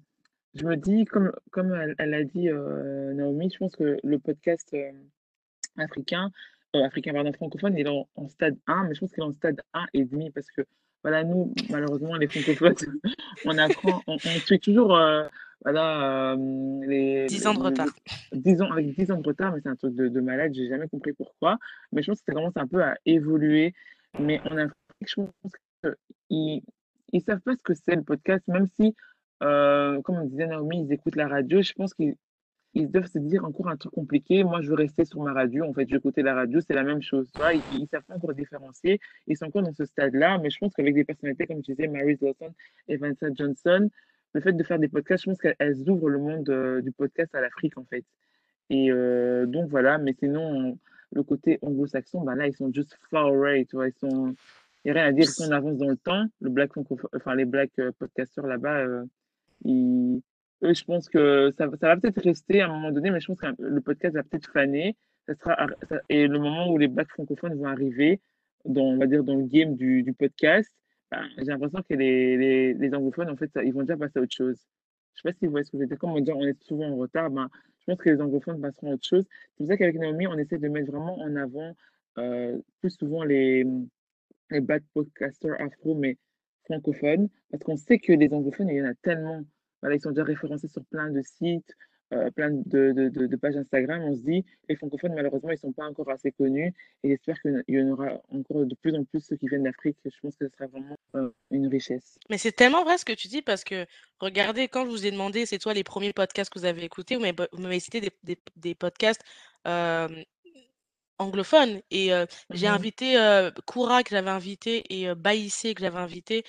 je me dis, comme, comme elle, elle a dit euh, Naomi, je pense que le podcast africain, africain, pardon, francophone, il est en, en stade 1, mais je pense qu'il est en stade 1 et demi parce que, voilà, nous, malheureusement, les francophones, [laughs] on apprend, on, on suit toujours, voilà, euh, les, 10 ans de retard. le- 10 ans, avec 10 ans de retard, mais c'est un truc de, de malade, j'ai jamais compris pourquoi. Mais je pense que ça commence un peu à évoluer. Mais en Afrique, je pense qu'ils ils savent pas ce que c'est le podcast, même si, euh, comme on disait Naomi, ils écoutent la radio. Je pense qu'ils ils doivent se dire encore un truc compliqué. Moi, je veux rester sur ma radio. En fait, écouter la radio, c'est la même chose. Ils, ils savent pas encore différencier. Ils sont encore dans ce stade-là. Mais je pense qu'avec des personnalités, comme tu disais, Mary Lawson et Vanessa Johnson, le fait de faire des podcasts, je pense qu'elles ouvrent le monde euh, du podcast à l'Afrique, en fait. Et euh, donc, voilà. Mais sinon, le côté anglo-saxon, ben là, ils sont juste far away. Tu vois, ils sont. Il n'y a rien à dire. Sont en avance dans le temps. Le black enfin, les black euh, podcasters là-bas, ils- eux, je pense que ça, ça va peut-être rester à un moment donné, mais je pense que le podcast va peut-être faner. Ça sera, et le moment où les blacks francophones vont arriver, dans, on va dire, dans le game du podcast, ben, j'ai l'impression que les, les, anglophones, en fait, ils vont déjà passer à autre chose. Je sais pas si vous voyez ce que je veux dire. Comme on dit, on est souvent en retard, ben, je pense que les anglophones passeront à autre chose. C'est pour ça qu'avec Naomi, on essaie de mettre vraiment en avant euh, plus souvent les, les black podcasters afro, mais francophones, parce qu'on sait que les anglophones, il y en a tellement. Voilà, ils sont déjà référencés sur plein de sites, euh, plein de, de, de, de pages Instagram. On se dit, les francophones, malheureusement, ils ne sont pas encore assez connus. Et j'espère qu'il y en aura encore de plus en plus ceux qui viennent d'Afrique. Je pense que ce sera vraiment euh, une richesse. Mais c'est tellement vrai ce que tu dis parce que, regardez, quand je vous ai demandé, c'est toi les premiers podcasts que vous avez écoutés, vous m'avez cité des, des, des podcasts euh, anglophone et j'ai Mhm. invité, Koura que j'avais invité et Baïssé que j'avais invité,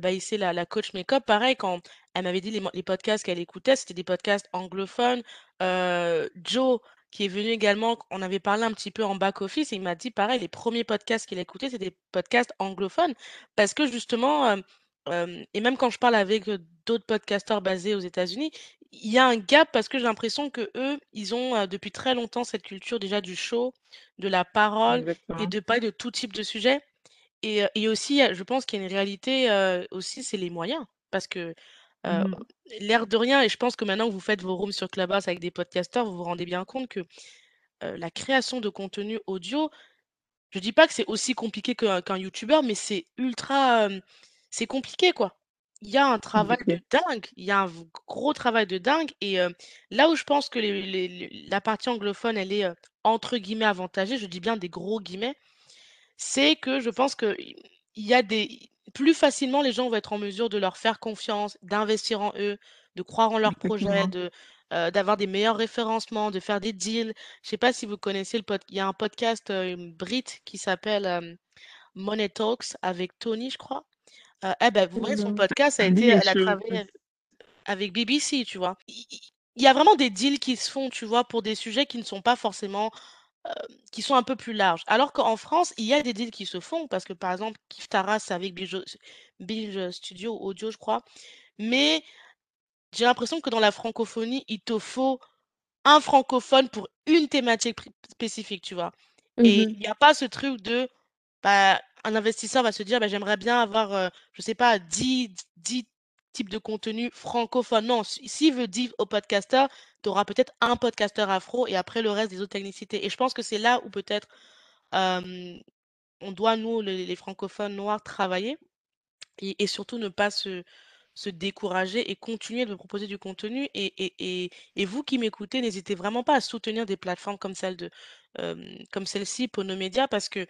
Baïssé la la coach make-up pareil quand elle m'avait dit les les podcasts qu'elle écoutait, c'était des podcasts anglophones. Heu, Joe qui est venu également, on avait parlé un petit peu en back office et il m'a dit pareil, les premiers podcasts qu'il a écoutés, c'est des podcasts anglophones parce que justement, et même quand je parle avec, d'autres podcasteurs basés aux États-Unis, il y a un gap parce que j'ai l'impression qu'eux, ils ont, depuis très longtemps cette culture déjà du show, de la parole et de parler de tout type de sujet et et aussi, je pense qu'il y a une réalité, aussi, c'est les moyens. Parce que, Mhm. l'air de rien et je pense que maintenant que vous faites vos rooms sur Clubhouse avec des podcasteurs, vous vous rendez bien compte que, la création de contenu audio, je dis pas que c'est aussi compliqué qu'un qu'un youtubeur, mais c'est ultra, c'est compliqué, quoi. Il y a un travail de dingue, il y a un gros travail de dingue et là où je pense que les les les la partie anglophone, elle est, entre guillemets «avantagée», je dis bien des gros guillemets, c'est que je pense qu'il il y a des plus facilement les gens vont être en mesure de leur faire confiance, d'investir en eux, de croire en leurs projets, Effectivement. de, heu, d'avoir des meilleurs référencements, de faire des deals. Je sais pas si vous connaissez le pod il y a un podcast, heu, brit qui s'appelle, Money Talks avec Tony, je crois. Heu, eh bah, vous voyez son Non. podcast, a été elle a travaillé avec BBC, tu vois? Il y a vraiment des deals qui se font, tu vois, pour des sujets qui ne sont pas forcément, qui sont un peu plus larges. Alors qu'en France, il y a des deals qui se font parce que, par exemple, Kif Taras, c'est avec Binge Studio Audio, je crois. Mais j'ai l'impression que dans la francophonie, il te faut un francophone pour une thématique spécifique, tu vois? Et Mmh il y a pas ce truc de, bah, un investisseur va se dire: «Bah, j'aimerais bien avoir, je sais pas, 10 10 de contenus francophones». Non, si s'il veut 10 au podcasteurs, tu auras peut-être un podcasteur afro et après le reste des autres technicités. Et je pense que c'est là où peut-être, on doit nous, les francophones noirs, travailler et surtout ne pas se se décourager et continuer de proposer du contenu et et et et vous qui m'écoutez, n'hésitez vraiment pas à soutenir des plateformes comme celle de, hem, comme celle-ci, Pono Média, parce que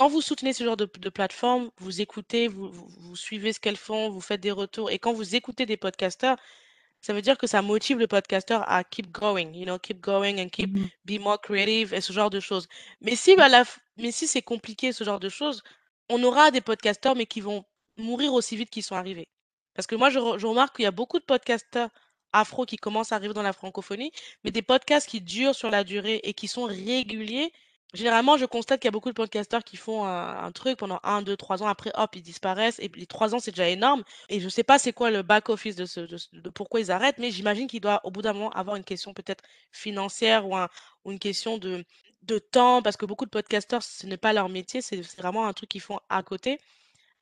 quand vous soutenez ce genre de de plateforme, vous écoutez, vous vous vous suivez ce qu'elles font, vous faites des retours et quand vous écoutez des podcasteurs, ça veut dire que ça motive le podcasteur à keep going, you know, keep going and keep Mhm. be more creative et ce genre de choses. Mais si à la mais si c'est compliqué ce genre de choses, on aura des podcasteurs, mais qui vont mourir aussi vite qu'ils sont arrivés. Parce que moi je remarque qu'il y a beaucoup de podcasteurs afro qui commencent à arriver dans la francophonie, mais des podcasts qui durent sur la durée et qui sont réguliers. Généralement, je constate qu'il y a beaucoup de podcasteurs qui font un, truc pendant un, deux, trois ans, après, hop, ils disparaissent. Et les trois ans, c'est déjà énorme. Et je ne sais pas c'est quoi le back-office de, ce, de, pourquoi ils arrêtent, mais j'imagine qu'il doit, au bout d'un moment, avoir une question peut-être financière ou, un, ou une question de, de temps, parce que beaucoup de podcasteurs, ce n'est pas leur métier, c'est vraiment un truc qu'ils font à côté.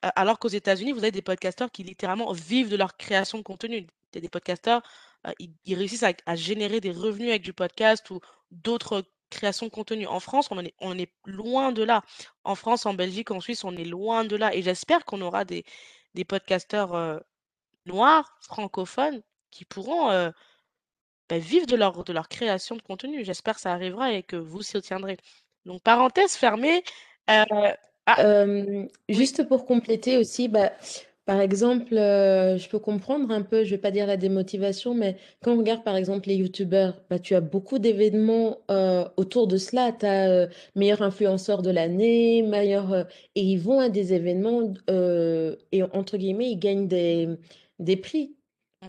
Euh, alors qu'aux États-Unis, vous avez des podcasteurs qui littéralement vivent de leur création de contenu. Des podcasteurs, euh, ils, ils réussissent à générer des revenus avec du podcast ou d'autres créations de contenu. En France, on en est, on est loin de là. En France, en Belgique, en Suisse, on est loin de là. Et j'espère qu'on aura des, des podcasteurs euh, noirs, francophones, qui pourront euh, bah, vivre de leur, de leur création de contenu. J'espère que ça arrivera et que vous s'y tiendrez. Donc, parenthèse fermée. euh, ah, juste pour compléter aussi, bah, par exemple, euh, je peux comprendre un peu, je vais pas dire la démotivation, mais quand on regarde par exemple les youtubeurs, bah, tu as beaucoup d'événements euh, autour de cela. Tu as euh, meilleur influenceur de l'année, meilleur, et ils vont à des événements et entre guillemets, ils gagnent des, des prix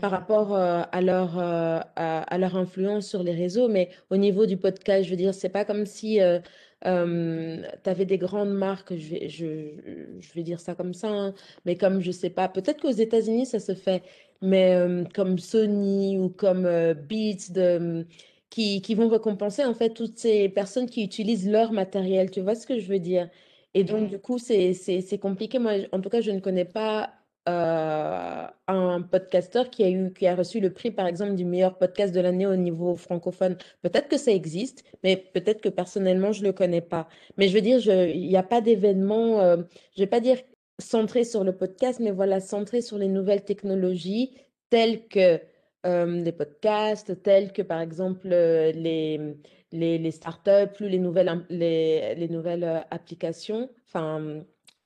par Mhm. rapport euh, à leur, euh, à, à leur influence sur les réseaux. Mais au niveau du podcast, je veux dire, c'est pas comme si euh, tu avais des grandes marques, je vais, je, je vais dire ça comme ça, hein, mais comme, je sais pas, peut-être qu'aux États-Unis, ça se fait, mais euh, comme Sony ou comme euh, Beats, de, qui, qui vont récompenser en fait toutes ces personnes qui utilisent leur matériel. Tu vois ce que je veux dire? Et donc, du coup, c'est compliqué. Moi, en tout cas, je ne connais pas euh, un podcasteur qui a eu, qui a reçu le prix, par exemple, du meilleur podcast de l'année au niveau francophone. Peut-être que ça existe, mais peut-être que personnellement, je ne le connais pas. Mais je veux dire, il n'y a pas d'événement, euh, je vais pas dire centré sur le podcast, mais voilà, centré sur les nouvelles technologies telles que euh, les podcasts, telles que, par exemple, euh, les, les, startups, plus les nouvelles, les, les nouvelles euh, applications, enfin, euh,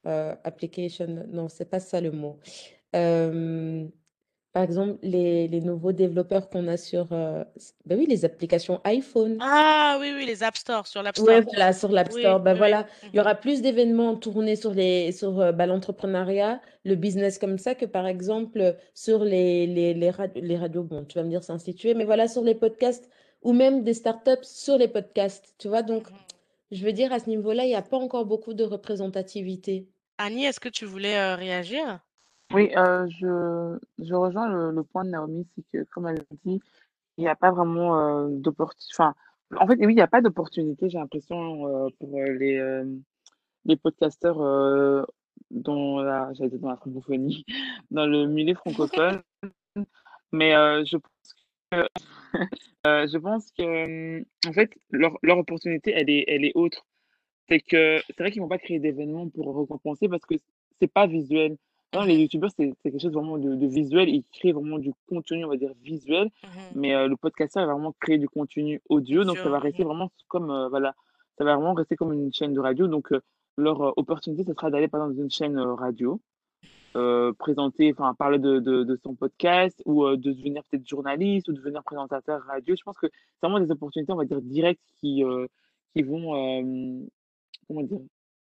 application, non, c'est pas ça le mot. Euh, par exemple, les, les nouveaux développeurs qu'on a sur, euh, ben oui, les applications iPhone. Ah oui, oui, les App Store, sur l'App Ouais, Store. voilà, sur l'App Oui, Store. Ben oui, voilà, il y Mhm. aura plus d'événements tournés sur les, sur euh, ben, l'entrepreneuriat, le business comme ça, que par exemple sur les, les, les, rad- les radios. Bon, tu vas me dire c'est institué, mais voilà, sur les podcasts ou même des startups sur les podcasts. Tu vois, donc, Mhm. je veux dire, à ce niveau-là, il n'y a pas encore beaucoup de représentativité. Annie, est-ce que tu voulais réagir? Oui, je, rejoins le, le point de Naomi, c'est que, comme elle dit, il n'y a pas vraiment d'opportunité. En fait, oui, il n'y a pas d'opportunité, j'ai l'impression, pour les, euh, les podcasteurs dans la, j'allais dans la francophonie, [laughs] dans le milieu francophone. Mais je, [laughs] euh, je pense que, en fait, leur, leur opportunité, elle est, elle est autre. C'est que c'est vrai qu'ils vont pas créer d'événements pour récompenser parce que c'est pas visuel. Non, les youtubeurs, c'est quelque chose vraiment de, de visuel. Ils créent vraiment du contenu, on va dire, visuel. mhm. Mais euh, le podcasteur va vraiment créer du contenu audio. Donc, ça va rester mhm. vraiment comme, euh, voilà, ça va vraiment rester comme une chaîne de radio. Donc, euh, leur euh, opportunité, ce sera d'aller, par exemple, dans une chaîne radio, présenter, enfin, parler de, de, de son podcast ou de devenir peut-être journaliste ou de devenir présentateur radio. Je pense que c'est vraiment des opportunités, on va dire, directes qui, qui vont, comment dire,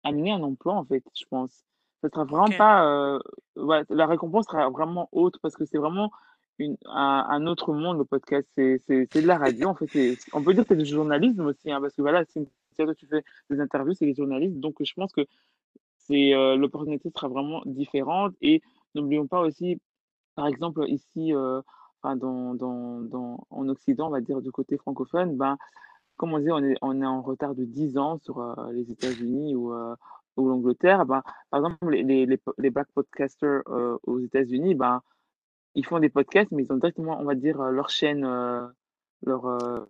amener un emploi, en fait, je pense. Ça sera vraiment pas, euh, ouais, la récompense sera vraiment haute parce que c'est vraiment une, un, un autre monde, le podcast. C'est, de la radio, en fait. On peut dire que c'est du journalisme aussi, hein, parce que voilà, c'est, toi, tu fais des interviews, c'est des journalistes. Donc, je pense que c'est, euh, l'opportunité sera vraiment différente. Et n'oublions pas aussi, par exemple, ici, euh, enfin, dans, dans, dans, en Occident, on va dire du côté francophone, ben, comme on dit, on est, on est en retard de 10 ans sur euh, les États-Unis ou, euh, ou l'Angleterre. Ben, par exemple, les, black podcasters euh, aux États-Unis, ben, ils font des podcasts, mais ils ont directement, on va dire, leur chaîne, leur,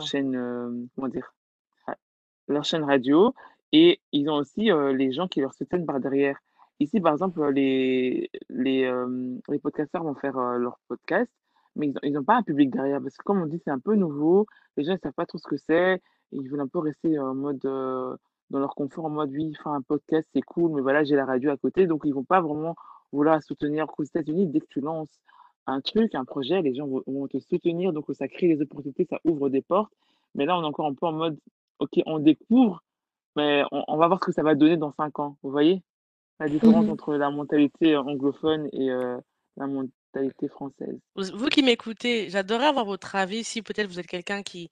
chaîne, comment dire, ra- leur chaîne radio. Et ils ont aussi les gens qui leur soutiennent par derrière. Ici, par exemple, les, les, les podcasteurs vont faire leur podcast, mais ils n'ont pas un public derrière. Parce que comme on dit, c'est un peu nouveau. Les gens ne savent pas trop ce que c'est. Ils veulent un peu rester en mode, euh, dans leur confort, en mode, oui, faire un podcast, c'est cool, mais voilà, j'ai la radio à côté. Donc, ils vont pas vraiment vouloir soutenir. Aux États-Unis, dès que tu lances un truc, un projet, les gens vont, vont te soutenir. Donc, ça crée des opportunités, ça ouvre des portes. Mais là, on est encore un peu en mode, OK, on découvre, mais on, on va voir ce que ça va donner dans cinq ans. Vous voyez? La différence Mhm. entre la mentalité anglophone et euh, la française. Vous, qui m'écoutez, j'adorerais avoir votre avis si peut-être vous êtes quelqu'un qui,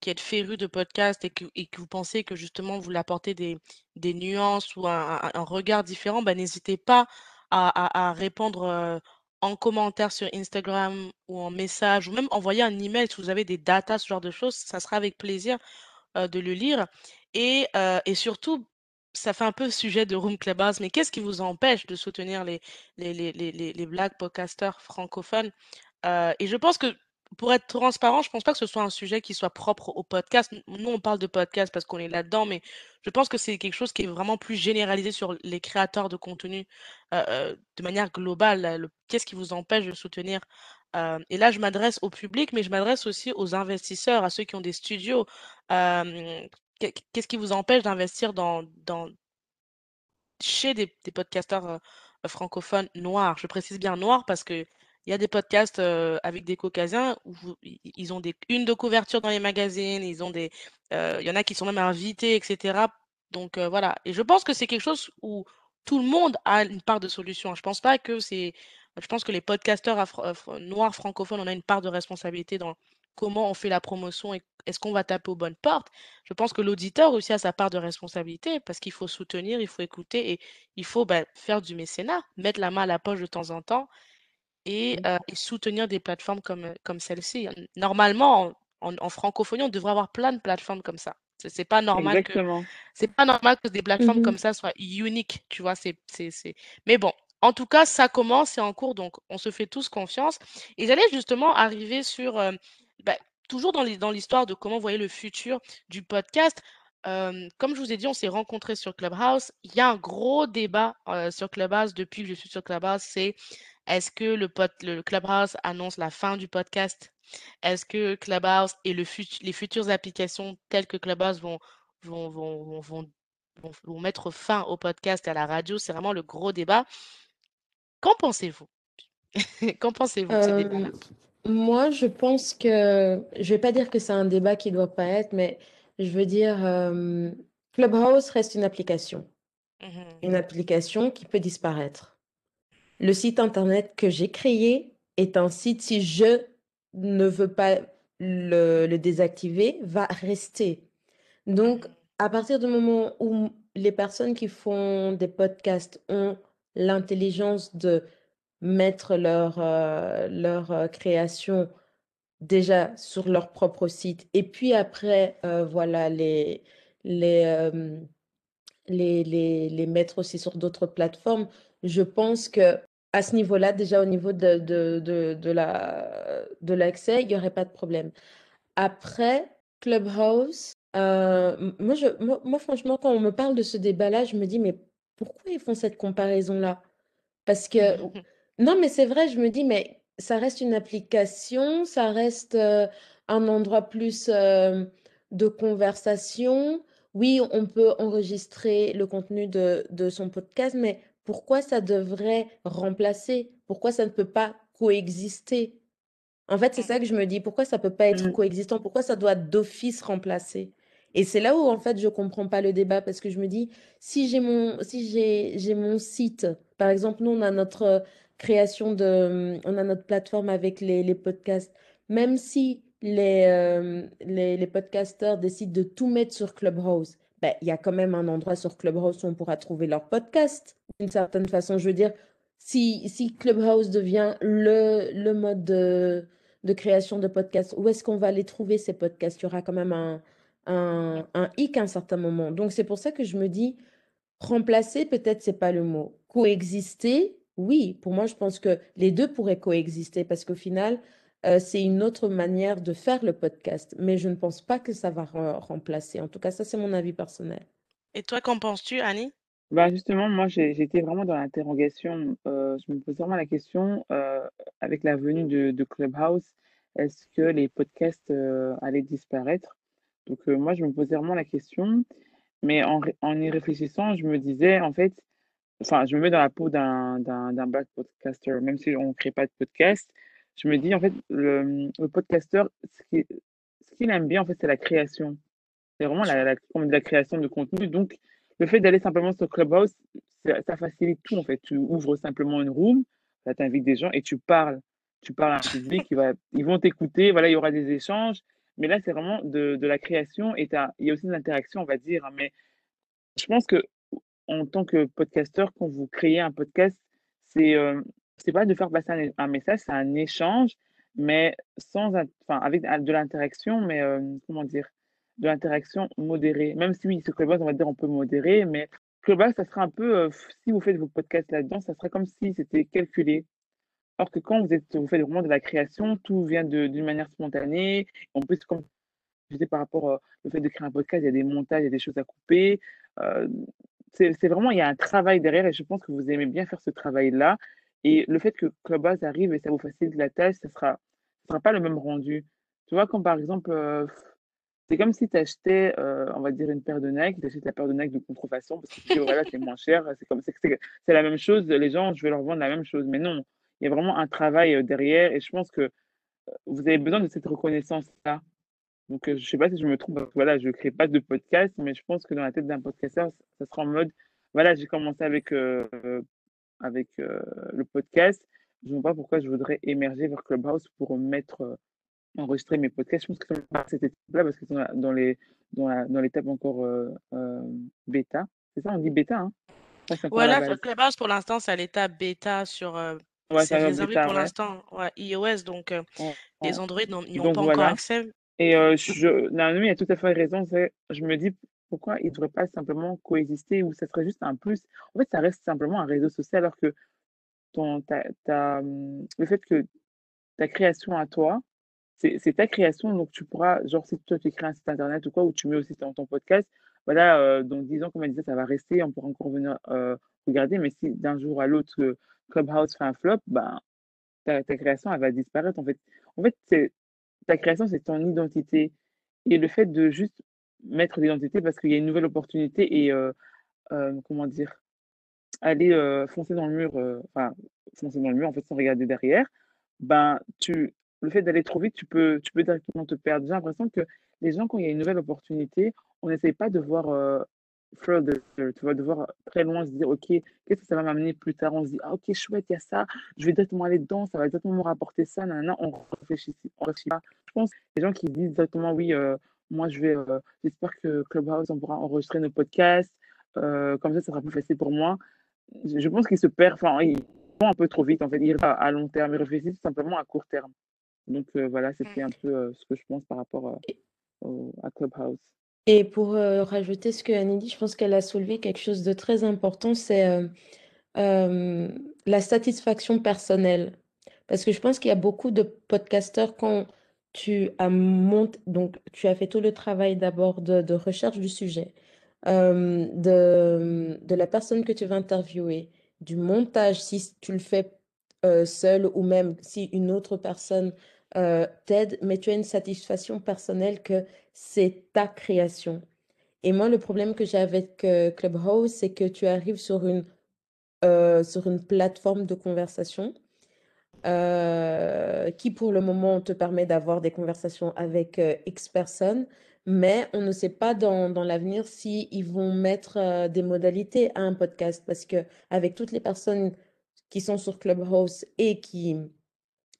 qui féru de podcast et que, que vous pensez que justement vous apportez des, des nuances ou un, regard différent, bah, n'hésitez pas à, à- à répondre euh, en commentaire sur Instagram ou en message ou même envoyer un email si vous avez des datas, ce genre de choses. Ça sera avec plaisir euh, de le lire. Et, euh, et surtout, ça fait un peu sujet de Room Clubhouse, mais qu'est-ce qui vous empêche de soutenir les, les, les, les, les, black podcasters francophones? Euh, et je pense que pour être transparent, je pense pas que ce soit un sujet qui soit propre au podcast. Nous, on parle de podcast parce qu'on est là-dedans, mais je pense que c'est quelque chose qui est vraiment plus généralisé sur les créateurs de contenu euh, euh, de manière globale. Qu'est-ce qui vous empêche de soutenir? Et là, je m'adresse au public, mais je m'adresse aussi aux investisseurs, à ceux qui ont des studios. Qu'est-ce qui vous empêche d'investir dans, chez des, podcasteurs euh, euh, francophones noirs? Je précise bien noirs parce que il y a des podcasts euh, avec des caucasiens où ils ont des une de couverture dans les magazines, ils ont des, il y en a qui sont même invités, etc. Donc voilà. Et je pense que c'est quelque chose où tout le monde a une part de solution. Je pense pas que c'est, je pense que les podcasteurs noirs francophones, on a une part de responsabilité dans comment on fait la promotion et est-ce qu'on va taper aux bonnes portes? Je pense que l'auditeur aussi a sa part de responsabilité parce qu'il faut soutenir, il faut écouter et il faut bah, faire du mécénat, mettre la main à la poche de temps en temps et, Mm. euh, et soutenir des plateformes comme, euh, comme celle-ci. Normalement, en, en- en francophonie, on devrait avoir plein de plateformes comme ça. C'est pas normal que c'est pas normal que des plateformes Mhm. comme ça soient uniques, tu vois. C'est, c'est, c'est... Mais bon, en tout cas, ça commence, c'est en cours, donc on se fait tous confiance. Et j'allais justement arriver sur, euh, bah, toujours dans l'histoire de comment vous voyez le futur du podcast. Euh, comme je vous ai dit, on s'est rencontrés sur Clubhouse. Il y a un gros débat euh, sur Clubhouse depuis que je suis sur Clubhouse. C'est est-ce que le, Clubhouse annonce la fin du podcast? Est-ce que Clubhouse et le fut- les futures applications telles que Clubhouse vont, vont, vont, vont, vont- vont- vont mettre fin au podcast et à la radio? C'est vraiment le gros débat. Qu'en pensez-vous? [laughs] Qu'en pensez-vous de ce débat-là? Moi, je pense que, je vais pas dire que c'est un débat qui doit pas être, mais je veux dire, euh, Clubhouse reste une application, Mhm, une application qui peut disparaître. Le site internet que j'ai créé est un site, si je ne veux pas le, le désactiver, va rester. Donc, mhm, à partir du moment où les personnes qui font des podcasts ont l'intelligence de mettre leur, euh, leur euh, création déjà sur leur propre site et puis après, euh, voilà, les, les, euh, les, les, les mettre aussi sur d'autres plateformes, je pense que à ce niveau-là, déjà au niveau de, de, de, de la, de l'accès, il n'y aurait pas de problème. Après, Clubhouse, euh, moi, je, moi, moi, franchement, quand on me parle de ce débat-là, je me dis, mais pourquoi ils font cette comparaison-là? Parce que, [laughs] non, mais c'est vrai, je me dis, mais ça reste une application, ça reste euh, un endroit plus euh, de conversation. Oui, on peut enregistrer le contenu de, de son podcast, mais pourquoi ça devrait remplacer? Pourquoi ça ne peut pas coexister? En fait, c'est mhm. ça que je me dis. Pourquoi ça peut pas être Mm. coexistant? Pourquoi ça doit d'office remplacer? Et c'est là où, en fait, je comprends pas le débat parce que je me dis, si j'ai mon, si j'ai, j'ai mon site, par exemple, nous, on a notre création de, on a notre plateforme avec les, les podcasts, même si les, euh, les, les podcasteurs décident de tout mettre sur Clubhouse, ben, il y a quand même un endroit sur Clubhouse où on pourra trouver leur podcast, d'une certaine façon. Je veux dire, si, si Clubhouse devient le, le mode de, de création de podcasts, où est-ce qu'on va les trouver, ces podcasts? Il y aura quand même un, un, un hic à un certain moment. Donc, c'est pour ça que je me dis, remplacer, peut-être, c'est pas le mot. Coexister, oui. Pour moi, je pense que les deux pourraient coexister parce qu'au final, euh, c'est une autre manière de faire le podcast. Mais je ne pense pas que ça va re- remplacer. En tout cas, ça, c'est mon avis personnel. Et toi, qu'en penses-tu, Annie? Bah justement, moi j'ai- j'étais vraiment dans l'interrogation. euh, je me posais vraiment la question euh, avec la venue de, de Clubhouse, est-ce que les podcasts euh, allaient disparaître? Donc euh, moi je me posais vraiment la question, mais en, ré- en y réfléchissant, je me disais en fait, enfin je me mets dans la peau d'un d'un d'un black podcaster, même si on ne crée pas de podcast, je me dis en fait le, le podcasteur, ce qui- ce qu'il aime bien en fait c'est la création. C'est vraiment la, la, la création de contenu. Donc, le fait d'aller simplement sur Clubhouse, ça, facilite tout en fait. Tu ouvres simplement une room, Là, tu invites des gens et tu parles. Tu parles à un public, qui va, ils vont t'écouter, voilà, il y aura des échanges. Mais là, c'est vraiment de, de la création et il y a aussi de l'interaction, on va dire. Mais je pense que en tant que podcasteur, quand vous créez un podcast, c'est euh, pas de faire passer un, message, c'est un échange, mais sans, in- enfin, avec de l'interaction, mais euh, comment dire, de l'interaction modérée. Même si oui, ce Clubhouse, on va dire, on peut modérer, mais Clubhouse, ça sera un peu, euh, si vous faites vos podcasts là-dedans, ça sera comme si c'était calculé. Alors que quand vous êtes, vous faites vraiment de la création, tout vient d'une manière spontanée. En plus, comme je disais par rapport euh, au fait de créer un podcast, il y a des montages, il y a des choses à couper. Euh, c'est vraiment, il y a un travail derrière et je pense que vous aimez bien faire ce travail-là. Et le fait que Clubhouse arrive et ça vous facilite la tâche, ça sera, ça sera pas le même rendu. Tu vois, comme par exemple, euh, c'est comme si tu achetais, euh, on va dire, une paire de Nike, tu achètes la paire de Nike de contrefaçon parce que tu dis, voilà, c'est moins cher, c'est comme c'est c'est- c'est la même chose, les gens, je vais leur vendre la même chose. Mais non, il y a vraiment un travail euh, derrière et je pense que vous avez besoin de cette reconnaissance-là. Donc, euh, je sais pas si je me trompe, parce que voilà, je crée pas de podcast, mais je pense que dans la tête d'un podcasteur, ça sera en mode, voilà, j'ai commencé avec, euh, avec euh, le podcast. Je ne vois pas pourquoi je voudrais émerger vers Clubhouse pour mettre, enregistrer mes podcasts. Je pense que c'est pas cette étape-là, parce que c'est dans, la- dans les, dans la- dans l'étape encore bêta. C'est ça, on dit bêta, hein? Ça, Voilà. Clubhouse pour l'instant, c'est à l'état bêta sur. Ouais, c'est réservé bêta, pour ouais. l'instant, ouais, iOS, donc les. Android n'ont- n'y ont Donc pas encore accès. Et euh, je, Naomi a tout à fait raison. Je me dis pourquoi il ne devrait pas simplement coexister ou ça serait juste un plus? En fait, ça reste simplement un réseau social alors que ton, ta, ta, hum, le fait que ta création à toi, c'est ta création, donc tu pourras, genre si toi tu crées un site internet ou quoi, ou tu mets aussi ton, ton podcast, voilà, euh, 10 ans, comme elle disait, ça va rester, on pourra encore venir euh, regarder, mais si d'un jour à l'autre, euh, Clubhouse fait un flop, ben, ta, ta création, elle va disparaître en fait. En fait, c'est ta création, c'est ton identité. Et le fait de juste mettre l'identité parce qu'il y a une nouvelle opportunité et, euh, euh, comment dire, aller euh, foncer dans le mur, enfin, foncer dans le mur, en fait, sans regarder derrière, ben, tu, le fait d'aller trop vite, tu peux, tu peux directement te perdre. J'ai l'impression que les gens, quand il y a une nouvelle opportunité, on n'essaye pas de voir further, tu vois, de voir très loin, se dire, OK, qu'est-ce que ça va m'amener plus tard? On se dit, ah, OK, chouette, il y a ça, je vais directement aller dedans, ça va directement me rapporter ça, nanana, on réfléchit, on réfléchit pas. Je pense que les gens qui disent directement, oui, euh, moi, je vais, euh, j'espère que Clubhouse, on pourra enregistrer nos podcasts, euh, comme ça, ça sera plus facile pour moi. Je je pense qu'ils se perdent, enfin, ils vont un peu trop vite, en fait, ils à, à long terme, ils réfléchissent simplement à court terme. Donc voilà, c'était un peu ce que je pense par rapport à Clubhouse. Et pour euh, rajouter ce que Annie dit, je pense qu'elle a soulevé quelque chose de très important, c'est euh, euh, la satisfaction personnelle. Parce que je pense qu'il y a beaucoup de podcasteurs quand tu as monté, donc tu as fait tout le travail d'abord de, recherche du sujet, de, la personne que tu vas interviewer, du montage, si tu le fais seul ou même si une autre personne euh, t'aide, mais tu as une satisfaction personnelle que c'est ta création. Et moi, le problème que j'ai avec euh, Clubhouse, c'est que tu arrives sur une, euh, sur une plateforme de conversation euh, qui pour le moment te permet d'avoir des conversations avec X personnes, mais on ne sait pas dans, dans l'avenir si ils vont mettre des modalités à un podcast parce que avec toutes les personnes qui sont sur Clubhouse et qui,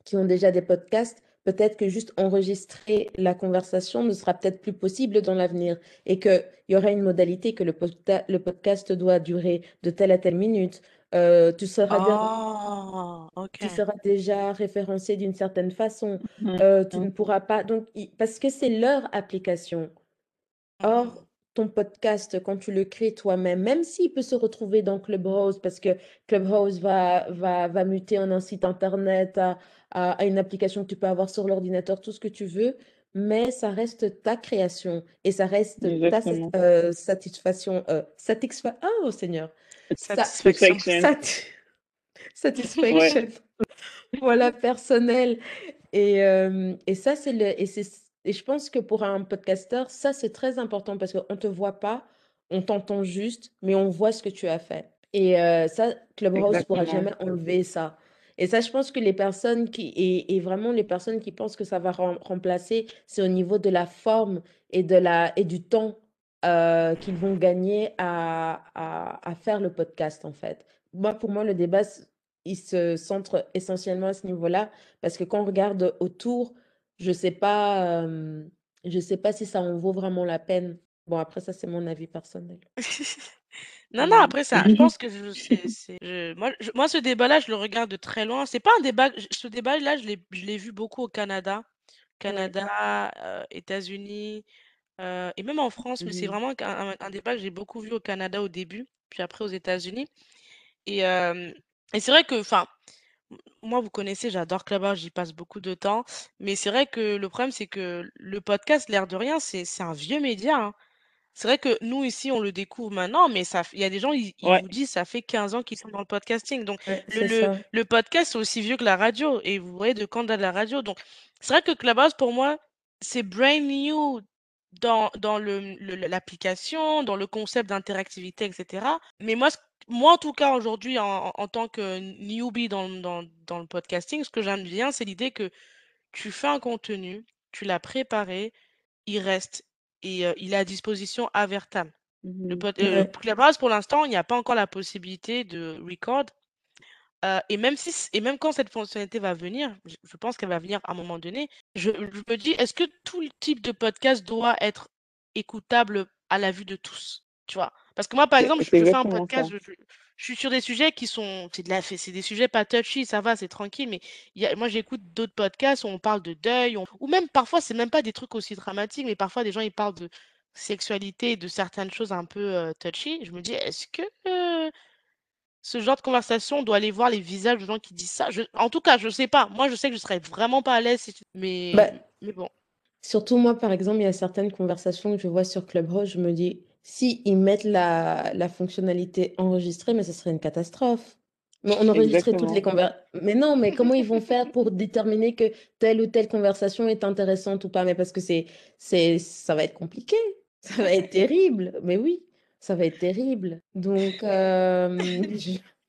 qui ont déjà des podcasts, peut-être que juste enregistrer la conversation ne sera peut-être plus possible dans l'avenir et qu'il y aura une modalité que le, podca- le podcast doit durer de telle à telle minute. Euh, tu seras Oh, ok. tu seras déjà référencé d'une certaine façon. Mhm, Euh, tu mhm. ne pourras pas. Donc, parce que c'est leur application. Or, ton podcast, quand tu le crées toi-même, même s'il peut se retrouver dans Clubhouse, parce que Clubhouse va, va, va muter en un site internet, à, à, à une application que tu peux avoir sur l'ordinateur, tout ce que tu veux, mais ça reste ta création et ça reste ta euh, satisfaction. Euh, satisfa oh Seigneur! Sa- Satisfaction. Satisfaction. sat- Ouais. satisfaction. [laughs] Voilà, personnel. Et, euh, et ça, c'est le, et c'est, et je pense que pour un podcasteur, ça, c'est très important parce qu'on ne te voit pas, on t'entend juste, mais on voit ce que tu as fait. Et euh, ça, Clubhouse ne pourra jamais enlever ça. Et ça, je pense que les personnes qui, et, et vraiment les personnes qui pensent que ça va rem- remplacer, c'est au niveau de la forme et, de la, et du temps euh, qu'ils vont gagner à, à, à faire le podcast, en fait. Moi, pour moi, le débat, il se centre essentiellement à ce niveau-là parce que quand on regarde autour, je sais pas, je sais pas si ça en vaut vraiment la peine. Bon, après ça, c'est mon avis personnel. [laughs] Non, non, après ça, je pense que je, c'est, [laughs] je, moi, moi, ce débat-là, je le regarde de très loin. C'est pas un débat, ce débat-là, je l'ai, je l'ai vu beaucoup au Canada, Canada, euh, États-Unis, euh, et même en France, mais c'est vraiment un, un, débat que j'ai beaucoup vu au Canada au début, puis après aux États-Unis. Et, euh, et c'est vrai que, enfin, moi, vous connaissez, j'adore Clubhouse, j'y passe beaucoup de temps, mais c'est vrai que le problème, c'est que le podcast, l'air de rien, c'est, c'est un vieux média. hein. C'est vrai que nous, ici, on le découvre maintenant, mais ça, il y a des gens, ils, vous disent, ça fait 15 ans qu'ils sont dans le podcasting. Donc, le, le, podcast, c'est aussi vieux que la radio. Et vous voyez de quand date la radio. Donc, c'est vrai que Clubhouse, pour moi, c'est brand new dans, dans l'application, le, dans le concept d'interactivité, etc. Mais moi, moi, en tout cas, aujourd'hui, en, en, tant que newbie dans, dans, dans le podcasting, ce que j'aime bien, c'est l'idée que tu fais un contenu, tu l'as préparé, il reste et il est à disposition à Vertam. Le mmh Clubhouse, pour l'instant, il n'y a pas encore la possibilité de record. et, même si, et même quand cette fonctionnalité va venir, je, pense qu'elle va venir à un moment donné, je, je me dis, est-ce que tout le type de podcast doit être écoutable à la vue de tous Tu vois? Parce que moi, par exemple, je, fais un podcast, je, je, suis sur des sujets qui sont. C'est de la, c'est des sujets pas touchy, ça va, c'est tranquille, mais y a, moi, j'écoute d'autres podcasts où on parle de deuil, ou même parfois, c'est même pas des trucs aussi dramatiques, mais parfois, des gens, ils parlent de sexualité de certaines choses un peu touchy. Je me dis, est-ce que ce genre de conversation, on doit aller voir les visages de gens qui disent ça? En tout cas, je sais pas. Moi, je sais que je serais vraiment pas à l'aise, mais... Bah, mais bon. Surtout moi, par exemple, il y a certaines conversations que je vois sur Clubhouse, je me dis, si ils mettent la, la fonctionnalité enregistrée, mais ce serait une catastrophe. Mais on enregistrerait toutes les conversations. Mais non, mais comment ils vont faire pour déterminer que telle ou telle conversation est intéressante ou pas? Mais parce que c'est, c'est, ça va être compliqué. [laughs] Ça va être terrible. Mais oui, ça va être terrible. Donc, euh,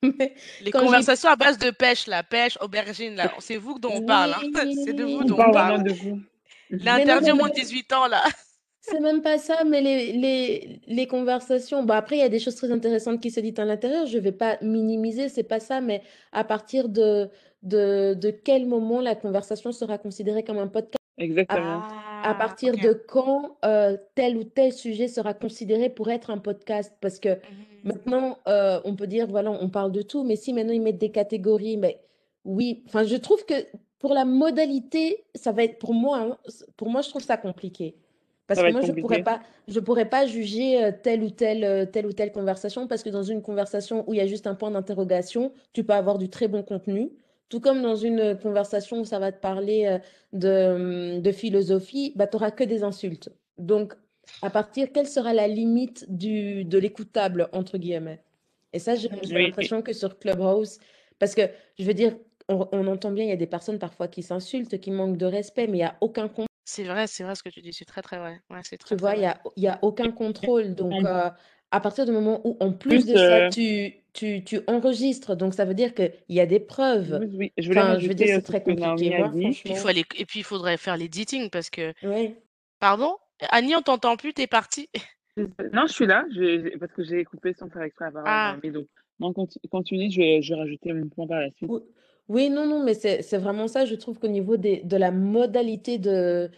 les conversations à base de pêche, la pêche, aubergine, là, c'est vous dont on parle. Hein. [laughs] C'est de vous dont on parle. L'interdit au moins de 18 ans, là. C'est même pas ça, mais les, les, les conversations. Bah après, il y a des choses très intéressantes qui se disent à l'intérieur. Je vais pas minimiser, c'est pas ça, mais à partir de, de, de quel moment la conversation sera considérée comme un podcast? Exactement. À, ah, partir de quand euh, tel ou tel sujet sera considéré pour être un podcast? Parce que mmh. maintenant, euh, on peut dire, voilà, on parle de tout, mais si maintenant ils mettent des catégories, mais oui, enfin, je trouve que pour la modalité, ça va être pour moi, hein, pour moi, je trouve ça compliqué. Parce que moi, je ne pourrais pas, je pourrais pas juger telle ou telle, telle ou telle conversation, parce que dans une conversation où il y a juste un point d'interrogation, tu peux avoir du très bon contenu. Tout comme dans une conversation où ça va te parler de, de philosophie, bah, tu n'auras que des insultes. Donc, à partir, quelle sera la limite du, de l'écoutable, entre guillemets? Et ça, j'ai l'impression que sur Clubhouse, parce que, je veux dire, on, on, entend bien, il y a des personnes parfois qui s'insultent, qui manquent de respect, mais il n'y a aucun c'est vrai, c'est vrai ce que tu dis, c'est très, très vrai. Ouais, c'est Tu vois, il n'y a, y a aucun contrôle. Donc, euh, à partir du moment où, en plus de ça, euh tu, tu, tu enregistres, donc ça veut dire qu'il y a des preuves. Oui, je Enfin, je veux dire, c'est très compliqué. il faut aller... Et puis, il faudrait faire l'editing parce que. Oui. Pardon? Annie, on t'entend plus, t'es partie. [laughs] Non, je suis là, parce que j'ai coupé sans faire exprès avant. Ah. Mais donc, non, continue, je vais, je vais rajouter mon point par la suite. Oui, non, non, mais c'est vraiment ça. Je trouve qu'au niveau des, de la modalité de,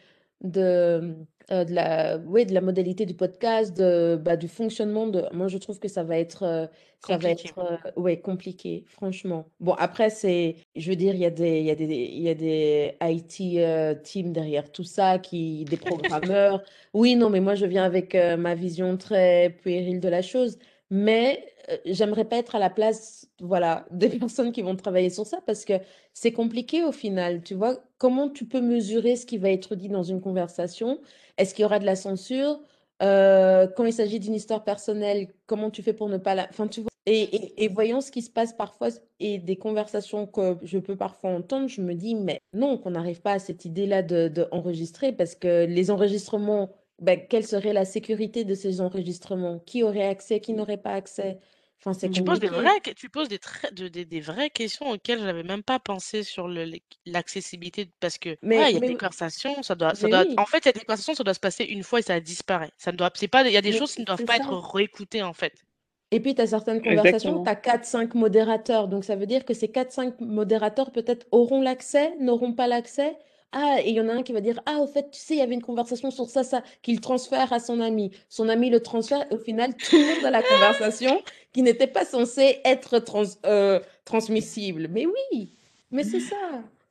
de, euh, de la, oui, de la modalité du podcast, de, bah, du fonctionnement, de, moi, je trouve que ça va être, euh, ça va être euh, ouais, compliqué, franchement. Bon, après, c'est, je veux dire, il y a des, il y a des, il y a des IT teams derrière tout ça, qui, des [laughs] programmeurs. Oui, non, mais moi, je viens avec ma vision très puérile de la chose. Mais j'aimerais pas être à la place, voilà, [laughs] des personnes qui vont travailler sur ça parce que c'est compliqué au final. Tu vois, comment tu peux mesurer ce qui va être dit dans une conversation? Est-ce qu'il y aura de la censure? quand il s'agit d'une histoire personnelle, comment tu fais pour ne pas la... Enfin, tu vois, et, et, voyons ce qui se passe parfois et des conversations que je peux parfois entendre, je me dis, mais non, qu'on n'arrive pas à cette idée-là de, de parce que les enregistrements ben, quelle serait la sécurité de ces enregistrements? Qui aurait accès, qui n'aurait pas accès? Enfin, c'est Tu poses des vraies, tu poses des, des, des, vraies questions auxquelles je n'avais même pas pensé sur l'accessibilité parce que il y a des conversations, ça doit, ça doit, en fait, il y a des conversations, ça doit se passer une fois et ça disparaît. Ça ne doit, c'est pas, il y a des choses qui ne doivent pas être réécoutées en fait. Et puis, tu as certaines conversations, tu as 4-5 modérateurs. Donc, ça veut dire que ces 4-5 modérateurs, peut-être, auront l'accès, n'auront pas l'accès? Ah, et il y en a un qui va dire, ah, au fait, tu sais, il y avait une conversation sur ça, ça, qu'il transfère à son ami. Son ami le transfère, et au final, tout le monde a la conversation [laughs] qui n'était pas censée être trans, euh, transmissible. Mais oui, mais c'est ça.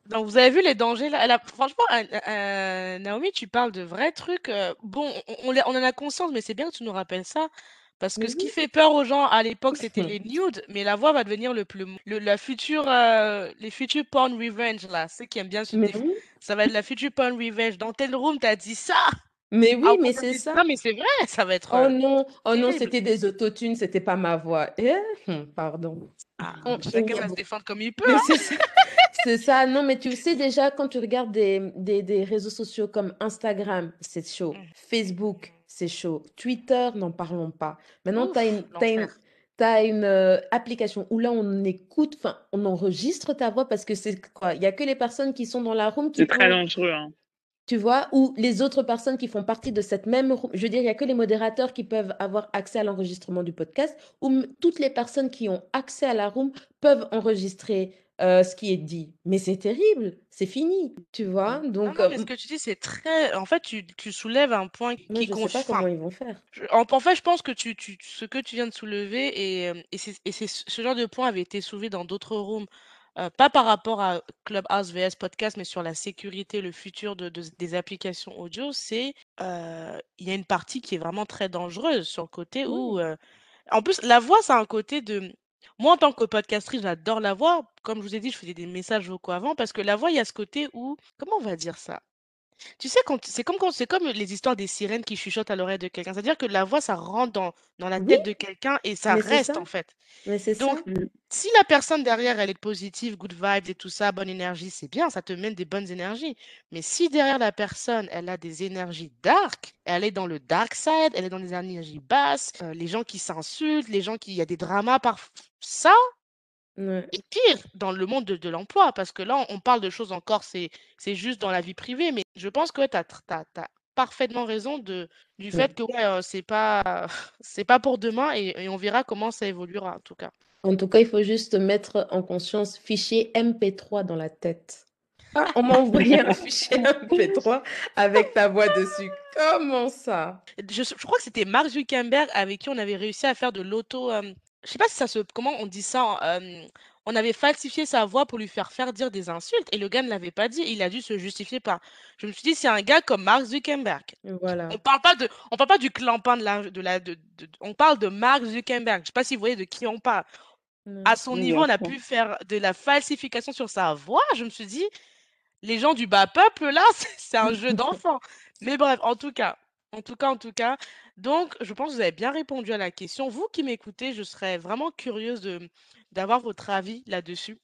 Donc, vous avez vu les dangers là. Franchement, euh, euh, Naomi, tu parles de vrais trucs. euh, bon, on, en a conscience, mais c'est bien que tu nous rappelles ça. Parce que ce qui fait peur aux gens à l'époque, c'était les nudes, mais la voix va devenir le plus, le, la future, euh, les futurs porn revenge là, ceux qui aiment bien se oui, ça va être la future porn revenge. Dans tel room, t'as dit ça? mais Ah oui, ouais, mais c'est ça. ça, mais c'est vrai, ça va être Oh euh, non, oh non, c'était des autotunes, c'était pas ma voix. Eh, hum, pardon. Ah, On- chacun va se défendre comme il peut. Hein. c'est ça. Non, mais tu sais déjà, quand tu regardes des, des, des réseaux sociaux comme Instagram, c'est chaud. Mhm. Facebook, c'est chaud. Twitter, n'en parlons pas. Maintenant, tu as une, l'enfer. t'as une euh, application où là, on écoute, enfin, on enregistre ta voix parce que c'est quoi? Il n'y a que les personnes qui sont dans la room qui C'est très dangereux. Hein. tu vois, ou les autres personnes qui font partie de cette même... room- Je veux dire, il n'y a que les modérateurs qui peuvent avoir accès à l'enregistrement du podcast, ou toutes les personnes qui ont accès à la room peuvent enregistrer euh, ce qui est dit. Mais c'est terrible, c'est fini, tu vois? Non, Donc, non, euh, mais ce que tu dis, c'est très. En fait, tu, tu soulèves un point moi, qui je ne sais pas comment ils vont faire. je- en, en fait, je pense que tu, tu, ce que tu viens de soulever, et, euh, et, ce genre de point avait été soulevé dans d'autres rooms, euh, pas par rapport à Clubhouse vs Podcast, mais sur la sécurité, le futur de, de- des applications audio, c'est euh, il y a une partie qui est vraiment très dangereuse sur le côté où. Euh, en plus, la voix, ça a un côté de. Moi, en tant que podcastrice, j'adore la voix. Comme je vous ai dit, je faisais des messages vocaux avant parce que la voix, il y a ce côté où. Comment on va dire ça? Tu sais, quand c'est comme quand c'est comme les histoires des sirènes qui chuchotent à l'oreille de quelqu'un. C'est-à-dire que la voix, ça rentre dans, dans la oui, tête de quelqu'un et ça mais c'est reste ça, en fait. mais c'est Donc, ça. Mm. si la personne derrière, elle est positive, good vibes et tout ça, bonne énergie, c'est bien, ça te mène des bonnes énergies. Mais si derrière la personne, elle a des énergies dark, elle est dans le dark side, elle est dans des énergies basses, euh, les gens qui s'insultent, les gens qui, il y a des dramas par ça, Ouais. et pire, dans le monde de, de l'emploi, parce que là, on parle de choses encore, c'est juste dans la vie privée, mais je pense que tu as, parfaitement raison de, du Ouais. fait que ouais, euh, c'est pas, [laughs] pas pour demain et, et on verra comment ça évoluera en tout cas. En tout cas, il faut juste mettre en conscience fichier MP3 dans la tête. Ah, on m'a envoyé un [laughs] fichier MP3 avec ta voix dessus. Comment ça? Je, je crois que c'était Mark Zuckerberg avec qui on avait réussi à faire de l'auto. euh, je sais pas si ça se. Comment on dit ça? euh, on avait falsifié sa voix pour lui faire faire dire des insultes et le gars ne l'avait pas dit. Il a dû se justifier par. Je me suis dit, c'est un gars comme Mark Zuckerberg. Voilà. On parle pas de, on parle pas du clampin de la, de la, de, de- on parle de Mark Zuckerberg. Je sais pas si vous voyez de qui on parle. À son niveau, on a pu faire de la falsification sur sa voix. Je me suis dit, les gens du bas peuple là, [laughs] c'est un jeu d'enfant. Mais bref, en tout cas, en tout cas, en tout cas. Donc, je pense que vous avez bien répondu à la question. Vous qui m'écoutez, je serais vraiment curieuse de d'avoir votre avis là-dessus.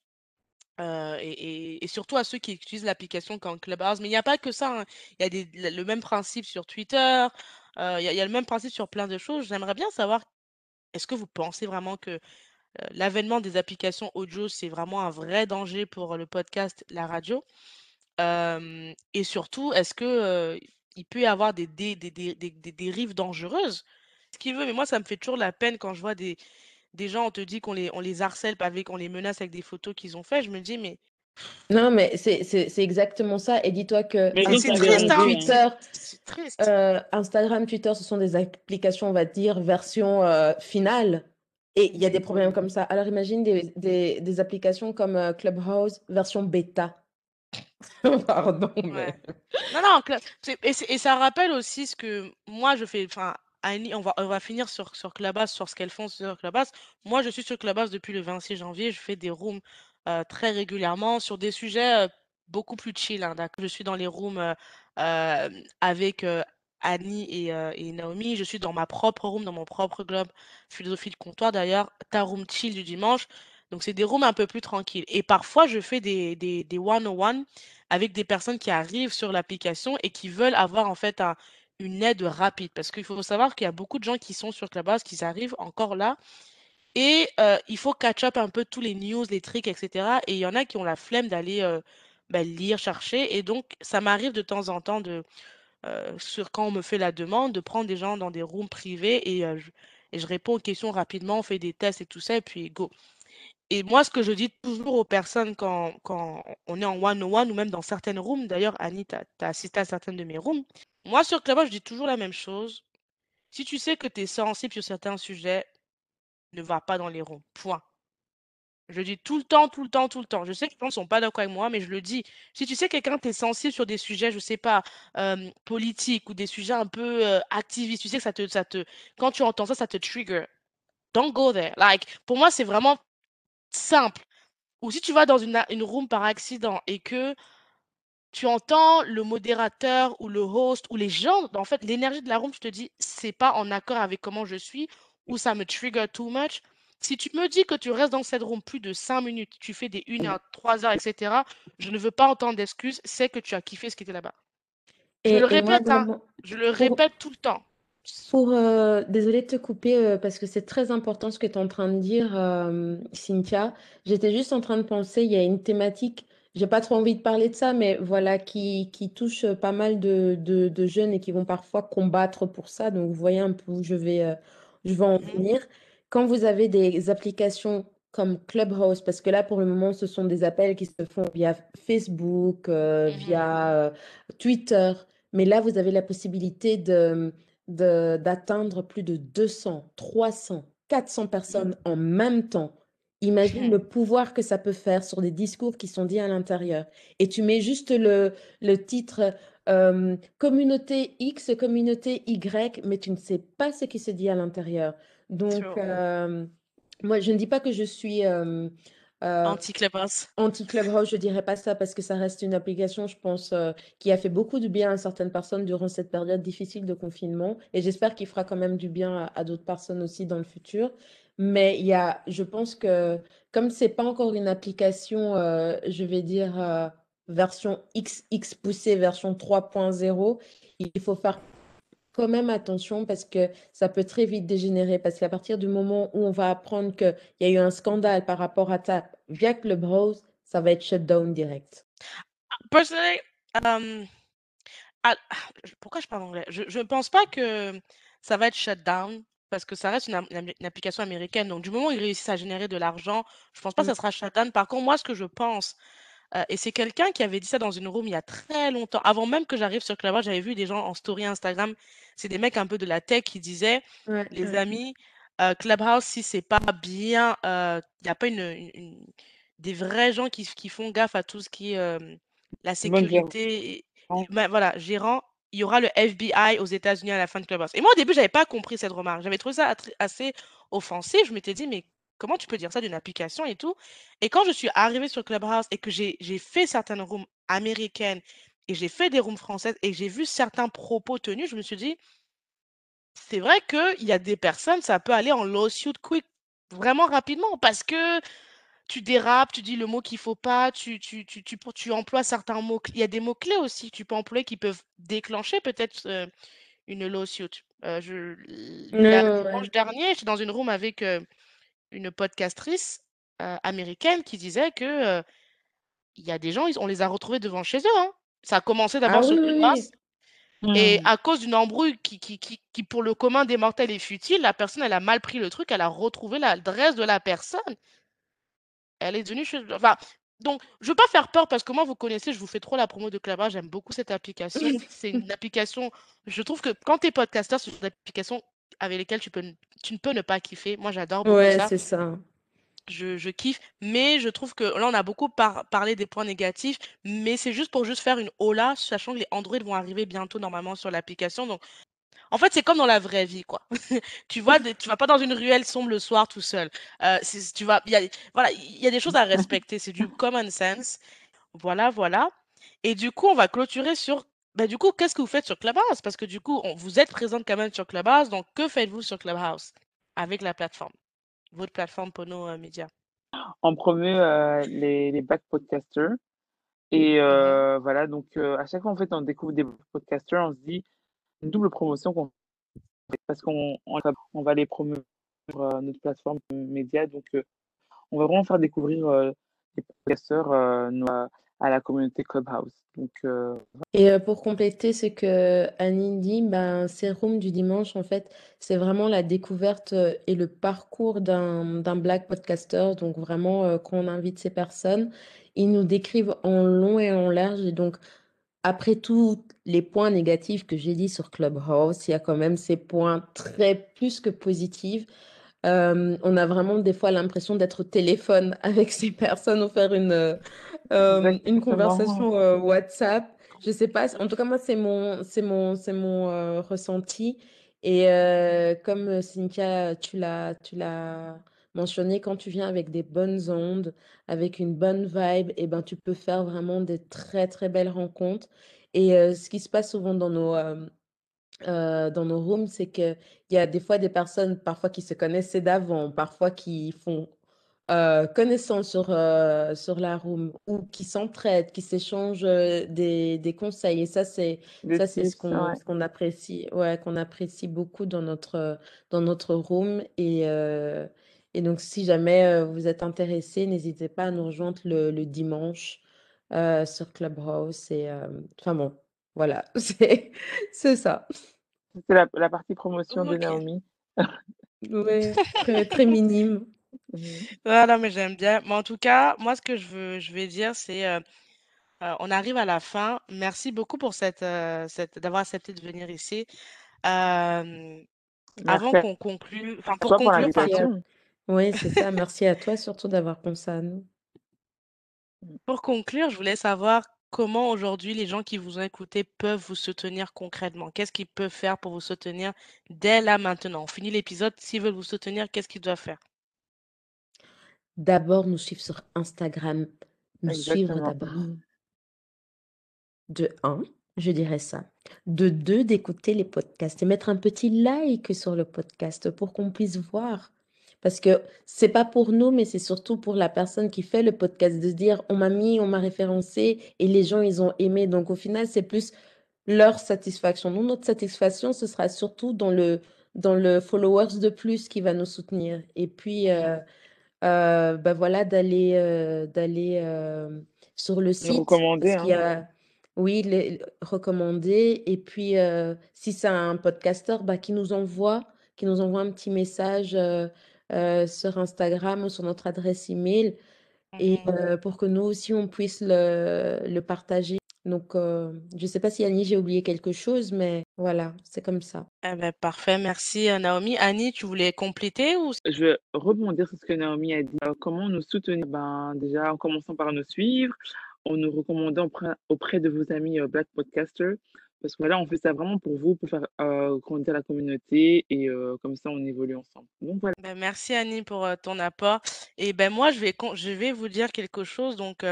Euh, et, et- surtout à ceux qui utilisent l'application comme Clubhouse. Mais il n'y a pas que ça. hein. Il y a le même principe sur Twitter. euh, il y a, le même principe sur plein de choses. J'aimerais bien savoir, est-ce que vous pensez vraiment que euh, l'avènement des applications audio, c'est vraiment un vrai danger pour le podcast, la radio? Et surtout, est-ce que il peut y avoir des, dé- des, des- des- des dérives dangereuses? Ce qu'il veut, mais moi, ça me fait toujours la peine quand je vois des, des gens, on te dit qu'on les, on les harcèle avec, on les menace avec des photos qu'ils ont fait. Je me dis, mais Non, mais c'est exactement ça. Et dis-toi que Mais ça triste, Instagram, hein? hein? Twitter, euh, Instagram, Twitter, ce sont des applications, on va dire, version euh, finale. Et il y a des problèmes comme ça. Alors imagine des, des, des applications comme euh, Clubhouse, version bêta. [laughs] Pardon. Non, non, et, ça rappelle aussi ce que moi je fais. Enfin, Annie, on va, on va finir sur, sur Clubhouse, sur ce qu'elles font sur Clubhouse. Moi, je suis sur Clubhouse depuis le 26 janvier. Je fais des rooms euh, très régulièrement sur des sujets euh, beaucoup plus chill. hein. Je suis dans les rooms euh, avec Annie et, et Naomi. Je suis dans ma propre room, dans mon propre globe philosophie de comptoir. D'ailleurs, ta room chill du dimanche. Donc, c'est des rooms un peu plus tranquilles. Et parfois, je fais des, des, one-on-one avec des personnes qui arrivent sur l'application et qui veulent avoir en fait un- une aide rapide. Parce qu'il faut savoir qu'il y a beaucoup de gens qui sont sur Clubhouse, qui arrivent encore là, et euh, il faut catch up un peu tous les news, les tricks, etc. Et il y en a qui ont la flemme d'aller euh, bah, lire, chercher. Et donc, ça m'arrive de temps en temps de, euh, quand on me fait la demande, de prendre des gens dans des rooms privés et je réponds aux questions rapidement, on fait des tests et tout ça, et puis go. Et moi, ce que je dis toujours aux personnes quand, quand on est en one-on-one ou même dans certaines rooms, d'ailleurs, Annie, tu as, assisté à certaines de mes rooms, moi, sur Clubhouse, je dis toujours la même chose. Si tu sais que tu es sensible sur certains sujets, ne va pas dans les rooms. Point. Je dis tout le temps, tout le temps, tout le temps. Je sais que les gens ne sont pas d'accord avec moi, mais je le dis. Si tu sais que quelqu'un t'es sensible sur des sujets, je ne sais pas, politiques ou des sujets un peu activistes, tu sais que ça te, ça te, quand tu entends ça, ça te trigger. Don't go there. Like, pour moi, c'est vraiment simple. Ou si tu vas dans une, une room par accident et que tu entends le modérateur ou le host ou les gens, en fait, l'énergie de la room, tu te dis, c'est pas en accord avec comment je suis ou ça me trigger too much. Si tu me dis que tu restes dans cette room plus de 5 minutes, tu fais des 1 heure, 3 heures, etc., je ne veux pas entendre d'excuses, c'est que tu as kiffé ce qui était là-bas. Je le répète, hein, je le répète tout le temps. Pour, euh, désolée de te couper euh, parce que c'est très important ce que tu es en train de dire, euh, Cynthia. J'étais juste en train de penser, il y a une thématique, j'ai pas trop envie de parler de ça, mais voilà, qui, qui touche pas mal de, de, de jeunes et qui vont parfois combattre pour ça. Donc, vous voyez un peu où je vais, je vais en mmh venir. Quand vous avez des applications comme Clubhouse, parce que là, pour le moment, ce sont des appels qui se font via Facebook, mmh via Twitter, mais là, vous avez la possibilité de d'atteindre plus de 200, 300, 400 personnes en même temps. Imagine le [laughs] pouvoir que ça peut faire sur des discours qui sont dits à l'intérieur. Et tu mets juste le, le titre communauté X, communauté Y, mais tu ne sais pas ce qui se dit à l'intérieur. Donc, moi, je ne dis pas que je suis Anti-Clubhouse. Anti-Clubhouse, je dirais pas ça parce que ça reste une application, je pense, qui a fait beaucoup de bien à certaines personnes durant cette période difficile de confinement. Et j'espère qu'il fera quand même du bien à, d'autres personnes aussi dans le futur. Mais il y a, je pense que comme c'est pas encore une application, je vais dire version XX poussée, version 3.0, il faut faire quand même attention parce que ça peut très vite dégénérer. Parce qu'à partir du moment où on va apprendre qu'il y a eu un scandale par rapport à ça via Clubhouse, ça va être shut down direct. Personnellement, um, pourquoi je parle anglais? Je ne pense pas que ça va être shut down parce que ça reste une, une, application américaine. Donc, du moment où ils réussissent à générer de l'argent, je ne pense pas que ça sera shut down. Par contre, moi, ce que je pense, et c'est quelqu'un qui avait dit ça dans une room il y a très longtemps. Avant même que j'arrive sur Clubhouse, j'avais vu des gens en story Instagram. C'est des mecs un peu de la tech qui disaient, les amis, Clubhouse, si c'est pas bien, il n'y a pas une, des vrais gens qui, qui, font gaffe à tout ce qui est la sécurité. Ben, voilà, gérant, il y aura le FBI aux États-Unis à la fin de Clubhouse. Et moi, au début, j'avais pas compris cette remarque. J'avais trouvé ça assez offensif. Je m'étais dit, mais comment tu peux dire ça d'une application et tout? Et quand je suis arrivée sur Clubhouse et que j'ai fait certaines rooms américaines et j'ai fait des rooms françaises et j'ai vu certains propos tenus, je me suis dit, c'est vrai qu'il y a des personnes, ça peut aller en lawsuit quick, vraiment rapidement, parce que tu dérapes, tu dis le mot qu'il faut pas, tu, tu, tu, tu, tu emploies certains mots. Il y a des mots-clés aussi que tu peux employer qui peuvent déclencher peut-être euh, une lawsuit. Euh, je, dimanche dernier, j'étais dans une room avec une podcastrice américaine qui disait que il y a des gens, on les a retrouvés devant chez eux. Hein. Ça a commencé d'abord ah sur oui, Et mmh. à cause d'une embrouille qui, qui, qui, qui, pour le commun des mortels, est futile, la personne, elle a mal pris le truc, elle a retrouvé l'adresse de la personne. Elle est devenue chez... Enfin, donc, je ne veux pas faire peur parce que moi, vous connaissez, je vous fais trop la promo de Clubhouse, j'aime beaucoup cette application. C'est une application, je trouve que quand tu es podcasteur, c'est une application avec lesquels tu, peux, tu ne peux ne pas kiffer. Moi, j'adore beaucoup ouais, c'est ça. Je, je, kiffe, mais je trouve que là, on a beaucoup par, parlé des points négatifs, mais c'est juste pour juste faire une hola, sachant que les Android vont arriver bientôt normalement sur l'application. Donc, en fait, c'est comme dans la vraie vie, quoi. [laughs] tu vois, tu vas pas dans une ruelle sombre le soir tout seul. Euh, tu vas, y a, voilà, il y a des choses à [laughs] respecter. C'est du common sense. Voilà, voilà. Et du coup, on va clôturer sur bah, du coup, qu'est-ce que vous faites sur Clubhouse? Parce que du coup, vous êtes présente quand même sur Clubhouse, donc que faites-vous sur Clubhouse avec la plateforme, votre plateforme pour nos médias? On promeut euh, les, les back podcasters. Et mmh euh, voilà, donc euh, à chaque fois, en fait, on découvre des podcasters, on se dit une double promotion qu'on parce qu'on on, va les promouvoir notre plateforme média. Donc, on va vraiment faire découvrir les podcasters à la communauté Clubhouse. Donc, euh, Et euh, pour compléter ce que Annie dit, ben, ces rooms du dimanche, en fait, c'est vraiment la découverte euh, et le parcours d'un black podcaster. Donc vraiment, quand on invite ces personnes, ils nous décrivent en long et en large. Et donc, après tous les points négatifs que j'ai dit sur Clubhouse, il y a quand même ces points très plus que positifs. Euh, on a vraiment des fois l'impression d'être au téléphone [laughs] avec ces personnes ou faire une, euh, une conversation euh, WhatsApp. Je sais pas, en tout cas moi c'est mon c'est mon c'est mon ressenti et comme Cynthia tu l'as tu l'as mentionné quand tu viens avec des bonnes ondes, avec une bonne vibe, et ben tu peux faire vraiment des très très belles rencontres. Et ce qui se passe souvent dans nos euh, dans nos rooms, c'est qu'il y a des fois des personnes, parfois qui se connaissaient d'avant, parfois qui font euh, connaissance sur, euh, sur la room ou qui s'entraident, qui s'échangent des, des conseils. Et ça, c'est Des ça, c'est ce qu'on ouais. ce qu'on apprécie, ouais, qu'on apprécie beaucoup dans notre, dans notre room. Et, et donc, si jamais vous êtes intéressé, n'hésitez pas à nous rejoindre le, le dimanche sur Clubhouse. Et, enfin bon, voilà, [laughs] c'est c'est ça. C'est la, la partie promotion de Ok. Naomi. Ouais, très, très minime. [laughs] Voilà, mais j'aime bien. Mais en tout cas, moi, ce que je veux, je vais dire, c'est, euh, euh, on arrive à la fin. Merci beaucoup pour cette, euh, cette, d'avoir accepté de venir ici. Euh, avant Merci à qu'on conclue, enfin pour toi pour conclure, Merci l'invitation. Oui, c'est ça. Merci à toi surtout d'avoir pensé à nous. pour conclure, je voulais savoir comment aujourd'hui les gens qui vous ont écouté peuvent vous soutenir concrètement? Qu'est-ce qu'ils peuvent faire pour vous soutenir dès là maintenant? On finit l'épisode. S'ils veulent vous soutenir, qu'est-ce qu'ils doivent faire? D'abord, nous suivre sur Instagram. Nous suivre d'abord. De un, je dirais ça. De deux, d'écouter les podcasts et mettre un petit like sur le podcast pour qu'on puisse voir. Parce que c'est pas pour nous, mais c'est surtout pour la personne qui fait le podcast de se dire on m'a mis, on m'a référencé et les gens ils ont aimé. Donc au final, c'est plus leur satisfaction. Nous, notre satisfaction, ce sera surtout dans le dans le followers de plus qui va nous soutenir. Et puis euh, euh, bah voilà, d'aller euh, d'aller sur le site recommander, hein. a oui les recommander et puis si c'est un podcasteur bah, qui nous envoie qui nous envoie un petit message euh, sur Instagram ou sur notre adresse email et Mhm. euh, pour que nous aussi on puisse le, le partager. Donc euh, je sais pas si Annie j'ai oublié quelque chose mais voilà, c'est comme ça. Eh ben, parfait, merci Naomi. Annie, tu voulais compléter ou... Je vais rebondir sur ce que Naomi a dit. Comment nous soutenir? Ben, déjà, en commençant par nous suivre, en nous recommandant auprès, auprès de vos amis Black Podcasters. Parce que voilà, on fait ça vraiment pour vous, pour faire euh, grandir la communauté et comme ça, on évolue ensemble. Donc voilà. Ben, merci Annie pour ton apport. Et ben moi, je vais, je vais vous dire quelque chose. Donc,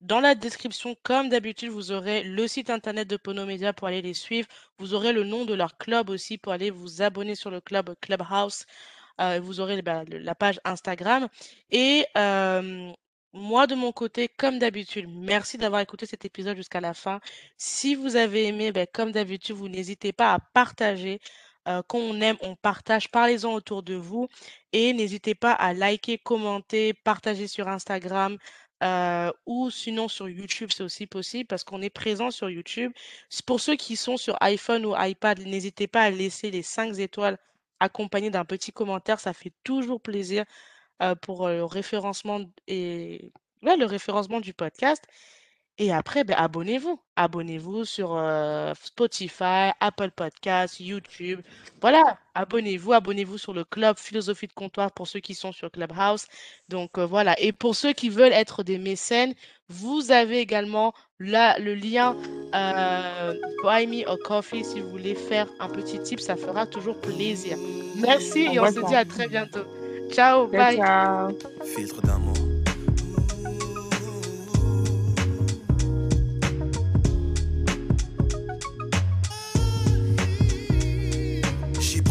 dans la description, comme d'habitude, vous aurez le site internet de Pono Media pour aller les suivre. Vous aurez le nom de leur club aussi pour aller vous abonner sur le club Clubhouse. Vous aurez bah, la page Instagram. Et moi, de mon côté, comme d'habitude, merci d'avoir écouté cet épisode jusqu'à la fin. Si vous avez aimé, ben, comme d'habitude, vous n'hésitez pas à partager. Euh, quand on aime, on partage. Parlez-en autour de vous. Et n'hésitez pas à liker, commenter, partager sur Instagram. euh, ou sinon sur YouTube, c'est aussi possible parce qu'on est présent sur YouTube. Pour ceux qui sont sur iPhone ou iPad, n'hésitez pas à laisser les 5 étoiles accompagné d'un petit commentaire. Ça fait toujours plaisir euh, pour le référencement et ouais, le référencement du podcast. Et après, ben, abonnez-vous. Abonnez-vous sur euh, Spotify, Apple Podcasts, YouTube. Voilà, abonnez-vous. Abonnez-vous sur le club Philosophie de Comptoir pour ceux qui sont sur Clubhouse. Donc euh, voilà. Et pour ceux qui veulent être des mécènes, vous avez également là le lien euh, Buy Me a Coffee si vous voulez faire un petit tip. Ça fera toujours plaisir. Merci et on se dit à très bientôt. Ciao, bye. ciao. Filtre d'amour.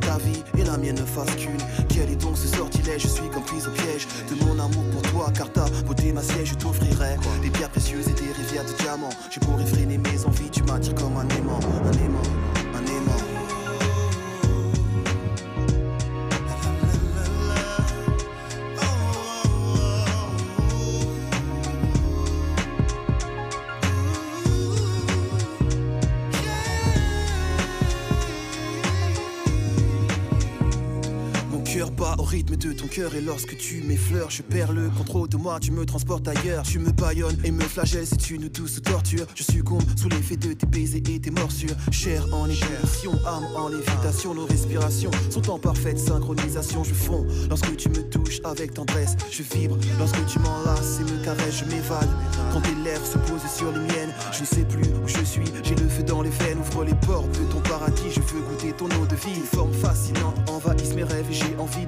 ta vie et la mienne ne fassent qu'une. Quel est donc ce sortilège Je suis comme prise au piège de mon amour pour toi, car ta beauté ma je t'offrirai des pierres précieuses et des rivières de diamants. Je pourrais freiner mes envies, tu m'attires comme un aimant, un aimant. Mon cœur bat au rythme de ton cœur et lorsque tu m'effleures, je perds le contrôle de moi, tu me transportes ailleurs. Tu me baillonnes et me flagelles, c'est une douce torture. Je succombe sous l'effet de tes baisers et tes morsures. Chair en ébullition, âme en lévitation, nos respirations sont en parfaite synchronisation. Je fonds lorsque tu me touches avec tendresse, je vibre lorsque tu m'enlaces et me caresses, je m'évade. Quand tes lèvres se posent sur les miennes, je ne sais plus où je suis, j'ai le feu dans les veines, ouvre les portes de ton paradis, je veux goûter ton eau de vie. Forme fascinante envahissent mes rêves et j'ai envie